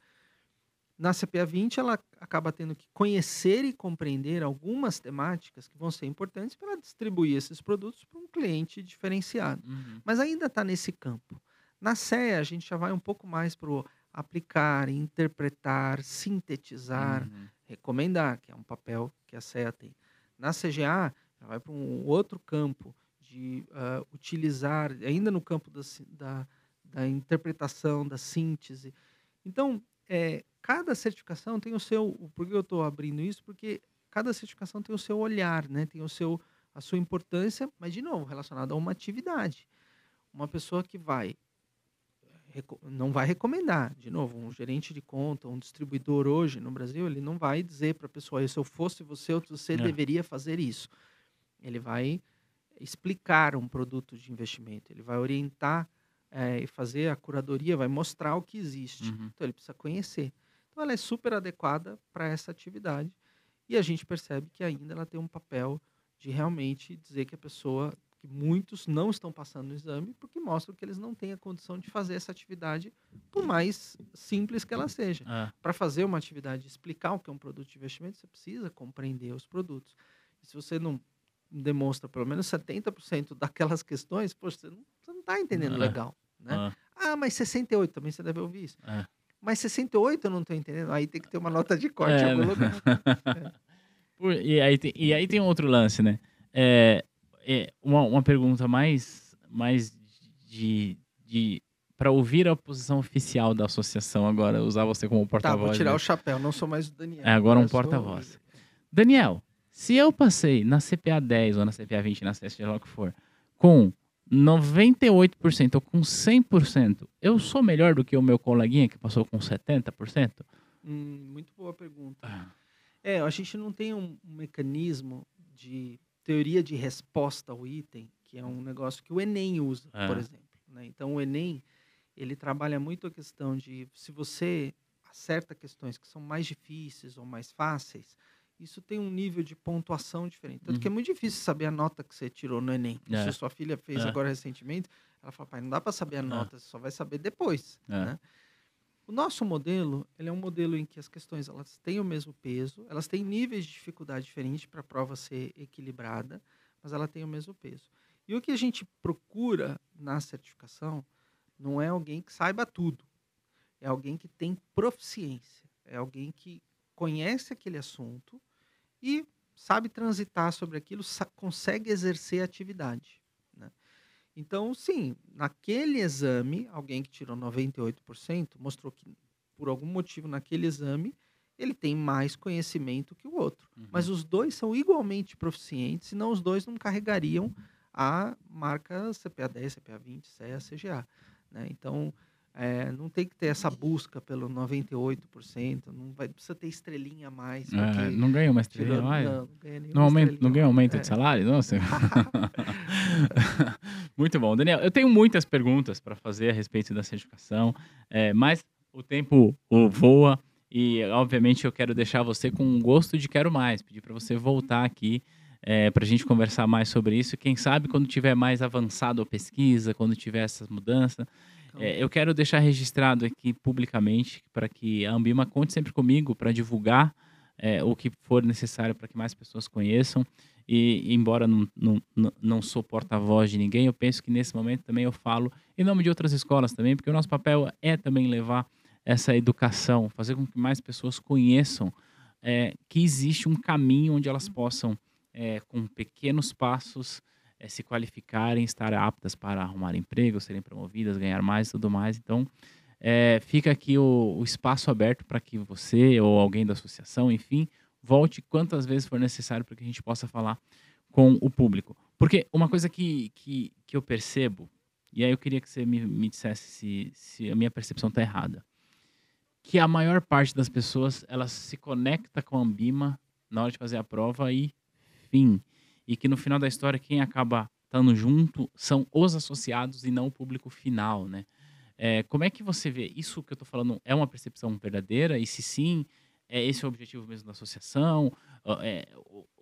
Na CPA 20, ela acaba tendo que conhecer e compreender algumas temáticas que vão ser importantes para distribuir esses produtos para um cliente diferenciado. Mas ainda está nesse campo. Na CEA, a gente já vai um pouco mais para o aplicar, interpretar, sintetizar, Uhum. recomendar, que é um papel que a CEA tem. Na CGA, já vai para um outro campo de ah, utilizar, ainda no campo da, da, da interpretação, da síntese. Então, é, cada certificação tem o seu. Por que eu estou abrindo isso? Porque cada certificação tem o seu olhar, né? tem o seu, a sua importância, mas, de novo, relacionado a uma atividade. Uma pessoa que vai não vai recomendar. De novo, um gerente de conta, um distribuidor hoje no Brasil, ele não vai dizer para a pessoa, se eu fosse você, você É. deveria fazer isso. Ele vai explicar um produto de investimento, ele vai orientar eh, e fazer a curadoria, vai mostrar o que existe. Uhum. Então ele precisa conhecer. Então ela é super adequada para essa atividade e a gente percebe que ainda ela tem um papel de realmente dizer que a pessoa, que muitos não estão passando no exame porque mostram que eles não têm a condição de fazer essa atividade, por mais simples que ela seja. É. Para fazer uma atividade, explicar o que é um produto de investimento, você precisa compreender os produtos. E se você não demonstra pelo menos 70% daquelas questões, poxa, você não, você não não tá entendendo É. legal, né? Ah, Ah, mas 68 também você deve ouvir isso. É. Mas 68 eu não tô entendendo. Aí tem que ter uma nota de corte É, em algum né? lugar. (laughs) e, aí tem, e aí tem outro lance, né? É, é, uma, uma pergunta mais, mais de, de para ouvir a posição oficial da associação agora, usar você como Tá, porta-voz. vou tirar né? o chapéu. Não sou mais o Daniel. É, agora um porta-voz. Daniel, se eu passei na CPA 10 ou na CPA 20, na seja lá que for, com 98% ou com 100%, eu sou melhor do que o meu coleguinha que passou com 70%? Hum, muito boa pergunta. É, a gente não tem um, um mecanismo de teoria de resposta ao item, que é um negócio que o Enem usa, É. por exemplo. né? Então, o Enem, ele trabalha muito a questão de se você acerta questões que são mais difíceis ou mais fáceis, isso tem um nível de pontuação diferente. Tanto que é Uhum. muito difícil saber a nota que você tirou no Enem. É. Se sua filha fez É. agora recentemente, ela fala, pai, não dá para saber a nota, você só vai saber depois. É. né? O nosso modelo, ele é um modelo em que as questões elas têm o mesmo peso, elas têm níveis de dificuldade diferentes para a prova ser equilibrada, mas ela tem o mesmo peso. E o que a gente procura na certificação não é alguém que saiba tudo, é alguém que tem proficiência, é alguém que conhece aquele assunto e sabe transitar sobre aquilo, consegue exercer a atividade. né? Então, sim, naquele exame, alguém que tirou 98% mostrou que, por algum motivo, naquele exame, ele tem mais conhecimento que o outro. Uhum. Mas os dois são igualmente proficientes, senão os dois não carregariam a marca CPA 10, CPA 20, CEA, CGA. Né? Então, é, não tem que ter essa busca pelo 98%, não, vai, precisa ter estrelinha a mais. É, não ganhou uma estrelinha tirando- mais? não, não ganha Não, aumenta, não a mais. aumento de É. salário? Nossa. (laughs) Muito bom. Daniel, eu tenho muitas perguntas para fazer a respeito da certificação, é, mas o tempo voa e, obviamente, eu quero deixar você com um gosto de quero mais. Pedir para você voltar aqui para a gente conversar mais sobre isso. Quem sabe quando tiver mais avançado a pesquisa, quando tiver essas mudanças. É, eu quero deixar registrado aqui publicamente para que a Ambima conte sempre comigo para divulgar é, o que for necessário para que mais pessoas conheçam. E, embora não, não, não- não sou porta-voz de ninguém, eu penso que nesse momento também eu falo em nome de outras escolas também, porque o nosso papel é também levar essa educação, fazer com que mais pessoas conheçam é, que existe um caminho onde elas possam, é, com pequenos passos, é, se qualificarem, estar aptas para arrumar emprego, serem promovidas, ganhar mais e tudo mais. Então, é, fica aqui o, o espaço aberto para que você ou alguém da associação, enfim, volte quantas vezes for necessário para que a gente possa falar com o público. Porque uma coisa que, que, que eu percebo, e aí eu queria que você me, me dissesse se, se a minha percepção está errada, que a maior parte das pessoas, elas se conecta com a Ambima na hora de fazer a prova e fim. E que no final da história, quem acaba estando junto são os associados e não o público final, né? É, como é que você vê isso que eu estou falando? É uma percepção verdadeira? E se sim, é esse o objetivo mesmo da associação? É,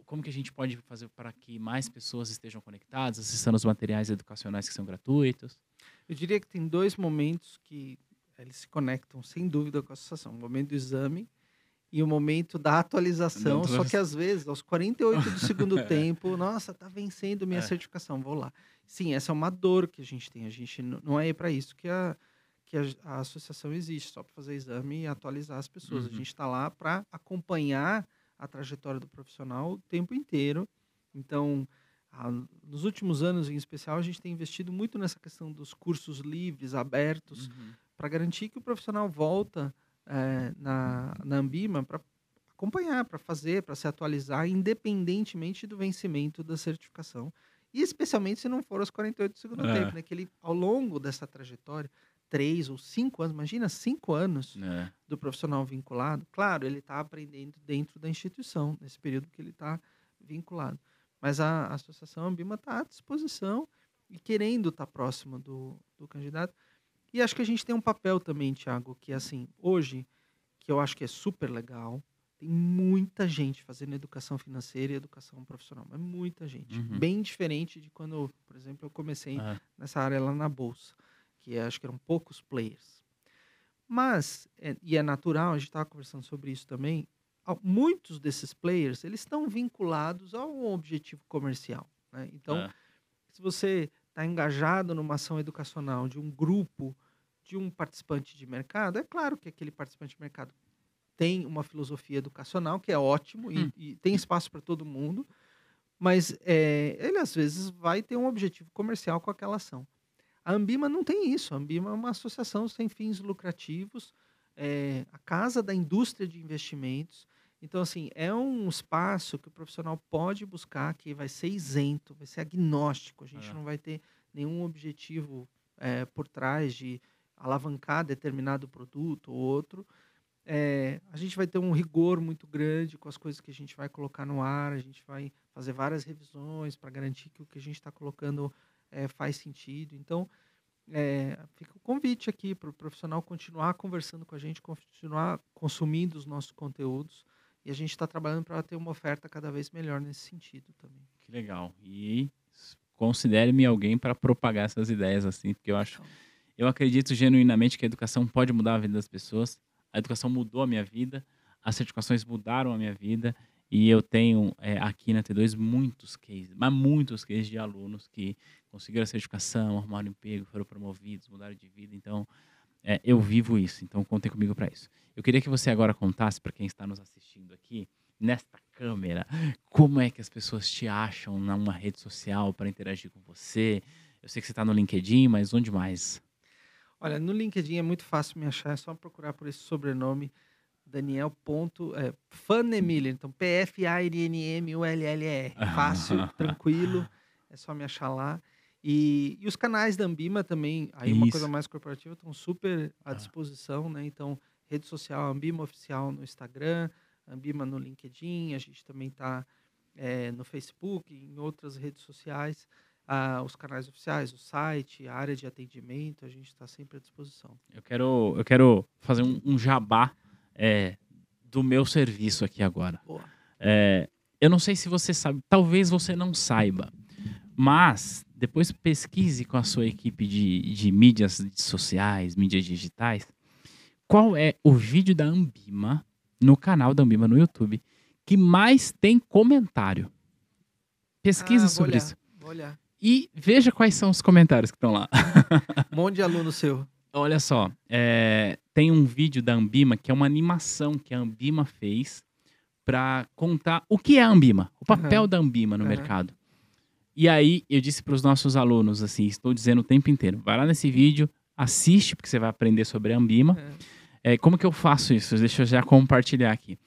como que a gente pode fazer para que mais pessoas estejam conectadas, acessando os materiais educacionais que são gratuitos? Eu diria que tem dois momentos que eles se conectam, sem dúvida, com a associação. O momento do exame e o momento da atualização. Só que, às vezes, aos 48 do segundo (laughs) (laughs) tempo, nossa, tá vencendo minha É. certificação, vou lá. Sim, essa é uma dor que a gente tem. A gente não é para isso que a, que a, a associação existe, só para fazer exame e atualizar as pessoas. Uhum. A gente está lá para acompanhar a trajetória do profissional o tempo inteiro. Então, a- nos últimos anos, em especial, a gente tem investido muito nessa questão dos cursos livres, abertos, para garantir que o profissional volta eh, na, na Ambima para acompanhar, para fazer, para se atualizar, independentemente do vencimento da certificação. E especialmente se não for aos 48 do segundo É. tempo, né? Que ele, ao longo dessa trajetória, três ou cinco anos, imagina cinco anos É. do profissional vinculado, claro, ele está aprendendo dentro da instituição, nesse período que ele está vinculado. Mas a, a Associação Ambima está à disposição e querendo estar próxima do, do candidato. E acho que a gente tem um papel também, Tiago, que assim, hoje, que eu acho que é super legal, tem muita gente fazendo educação financeira e educação profissional, mas muita gente. Uhum. Bem diferente de quando, por exemplo, eu comecei É. nessa área lá na Bolsa, que é, acho que eram poucos players. Mas, é- e é natural, a gente estava conversando sobre isso também, muitos desses players, eles estão vinculados a um objetivo comercial. né? Então, É. se você está engajado numa ação educacional de um grupo, de um participante de mercado, é claro que aquele participante de mercado tem uma filosofia educacional que é ótimo Hum. e, e tem espaço para todo mundo, mas é, ele às vezes vai ter um objetivo comercial com aquela ação. A Ambima não tem isso. A Ambima é uma associação sem fins lucrativos, é a casa da indústria de investimentos. Então, assim, é um espaço que o profissional pode buscar que vai ser isento, vai ser agnóstico. A gente É. não vai ter nenhum objetivo é, por trás de alavancar determinado produto ou outro. É, a gente vai ter um rigor muito grande com as coisas que a gente vai colocar no ar, a gente vai fazer várias revisões para garantir que o que a gente está colocando é, faz sentido. Então, é, fica o convite aqui para o profissional continuar conversando com a gente, continuar consumindo os nossos conteúdos. E a gente está trabalhando para ter uma oferta cada vez melhor nesse sentido também. Que legal. E considere-me alguém para propagar essas ideias assim, porque eu acho, eu acredito genuinamente que a educação pode mudar a vida das pessoas. A educação mudou a minha vida, as certificações mudaram a minha vida e eu tenho é, aqui na T2 muitos cases, mas muitos cases de alunos que conseguiram a certificação, arrumaram emprego, foram promovidos, mudaram de vida. Então, é, eu vivo isso. Então, contem comigo para isso. Eu queria que você agora contasse para quem está nos assistindo aqui, nesta câmera, como é que as pessoas te acham numa rede social para interagir com você. Eu sei que você está no LinkedIn, mas onde mais? Olha, no LinkedIn é muito fácil me achar, é só procurar por esse sobrenome, Daniel. Ponto, é, Fanemiller, então P-F-A-N-N-M-U-L-L-E-R. (laughs) Fácil, tranquilo, é só me achar lá. E, e os canais da Ambima também, aí uma Isso. coisa mais corporativa, estão super à Ah. disposição, né? Então, rede social, Ambima Oficial no Instagram, Ambima no LinkedIn, a gente também está no Facebook, em outras redes sociais, ah, os canais oficiais, o site, a área de atendimento, a gente está sempre à disposição. Eu quero, eu quero fazer um, um jabá é, do meu serviço aqui agora. Boa. É, eu não sei se você sabe, talvez você não saiba, mas depois pesquise com a sua equipe de, de mídias sociais, mídias digitais, qual é o vídeo da Ambima, no canal da Ambima no YouTube, que mais tem comentário. Pesquisa Ah, sobre olhar, isso. Vou olhar. E veja quais são os comentários que estão lá. Um (laughs) monte de aluno seu. Olha só, é, tem um vídeo da Ambima que é uma animação que a Ambima fez para contar o que é a Ambima, o papel Aham. da Ambima no Aham. mercado. E aí eu disse para os nossos alunos assim, estou dizendo o tempo inteiro, vai lá nesse vídeo, assiste porque você vai aprender sobre a Ambima. É. É, como que eu faço isso? Deixa eu já compartilhar aqui.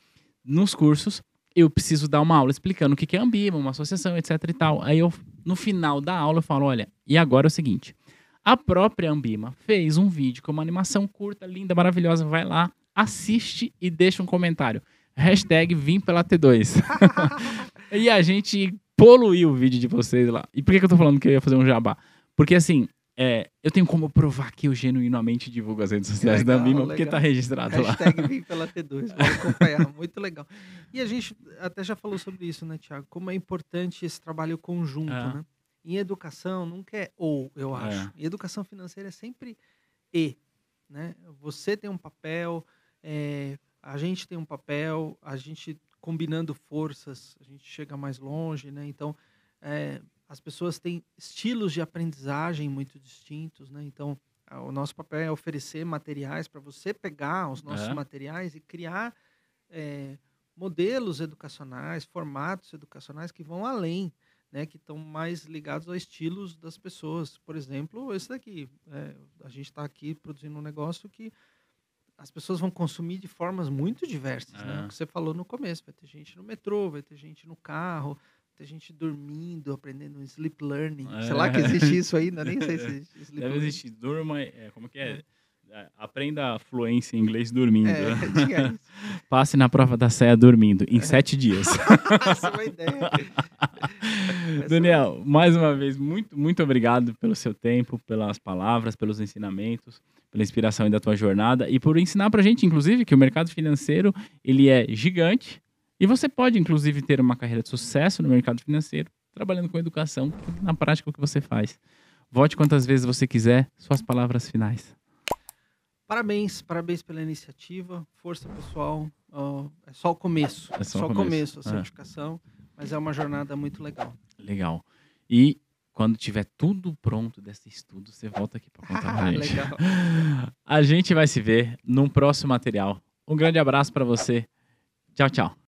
Nos cursos, eu preciso dar uma aula explicando o que é Ambima, uma associação, etc e tal. Aí eu, no final da aula, eu falo, olha, e agora é o seguinte, a própria Ambima fez um vídeo com uma animação curta, linda, maravilhosa, vai lá, assiste e deixa um comentário. Hashtag vim pela T2. (laughs) e a gente poluiu o vídeo de vocês lá. E por que, que eu tô falando que eu ia fazer um jabá? Porque assim, é, eu tenho como provar que eu genuinamente divulgo as redes sociais da Legal, Ambima, porque legal. tá registrado lá. Hashtag (laughs) pela T2, vou acompanhar, muito legal. E a gente até já falou sobre isso, né, Tiago? Como é importante esse trabalho conjunto, É. né? Em educação nunca é ou, eu É. acho. Em educação financeira é sempre e, né? Você tem um papel, é, a gente tem um papel, a gente combinando forças, a gente chega mais longe, né? Então, é, as pessoas têm estilos de aprendizagem muito distintos, né? Então, o nosso papel é oferecer materiais para você pegar os nossos É. materiais e criar é, modelos educacionais, formatos educacionais que vão além, né? Que estão mais ligados a estilos das pessoas. Por exemplo, esse daqui. é, a gente está aqui produzindo um negócio que as pessoas vão consumir de formas muito diversas, né? É. O que você falou no começo, vai ter gente no metrô, vai ter gente no carro, vai ter gente dormindo, aprendendo sleep learning. Sei lá que É. existe isso ainda, nem sei se (laughs) existe sleep Deve learning. existir. Durma, é, como que é? É, Aprenda a fluência em inglês dormindo. É, isso. (laughs) Passe na prova da CEA dormindo, em sete dias. (laughs) Essa é uma ideia. (laughs) Daniel, mais uma vez, muito, muito obrigado pelo seu tempo, pelas palavras, pelos ensinamentos, pela inspiração da tua jornada e por ensinar pra gente, inclusive, que o mercado financeiro, ele é gigante e você pode, inclusive, ter uma carreira de sucesso no mercado financeiro, trabalhando com educação, é na prática o que você faz. Volte quantas vezes você quiser, suas palavras finais. Parabéns, parabéns pela iniciativa, força pessoal. é só o começo, É só só, o começo, a é. certificação, mas é uma jornada muito legal. Legal. E Quando tiver tudo pronto desse estudo, você volta aqui para contar pra (laughs) gente. legal. (laughs) A gente vai se ver num próximo material. Um grande abraço para você. Tchau, tchau.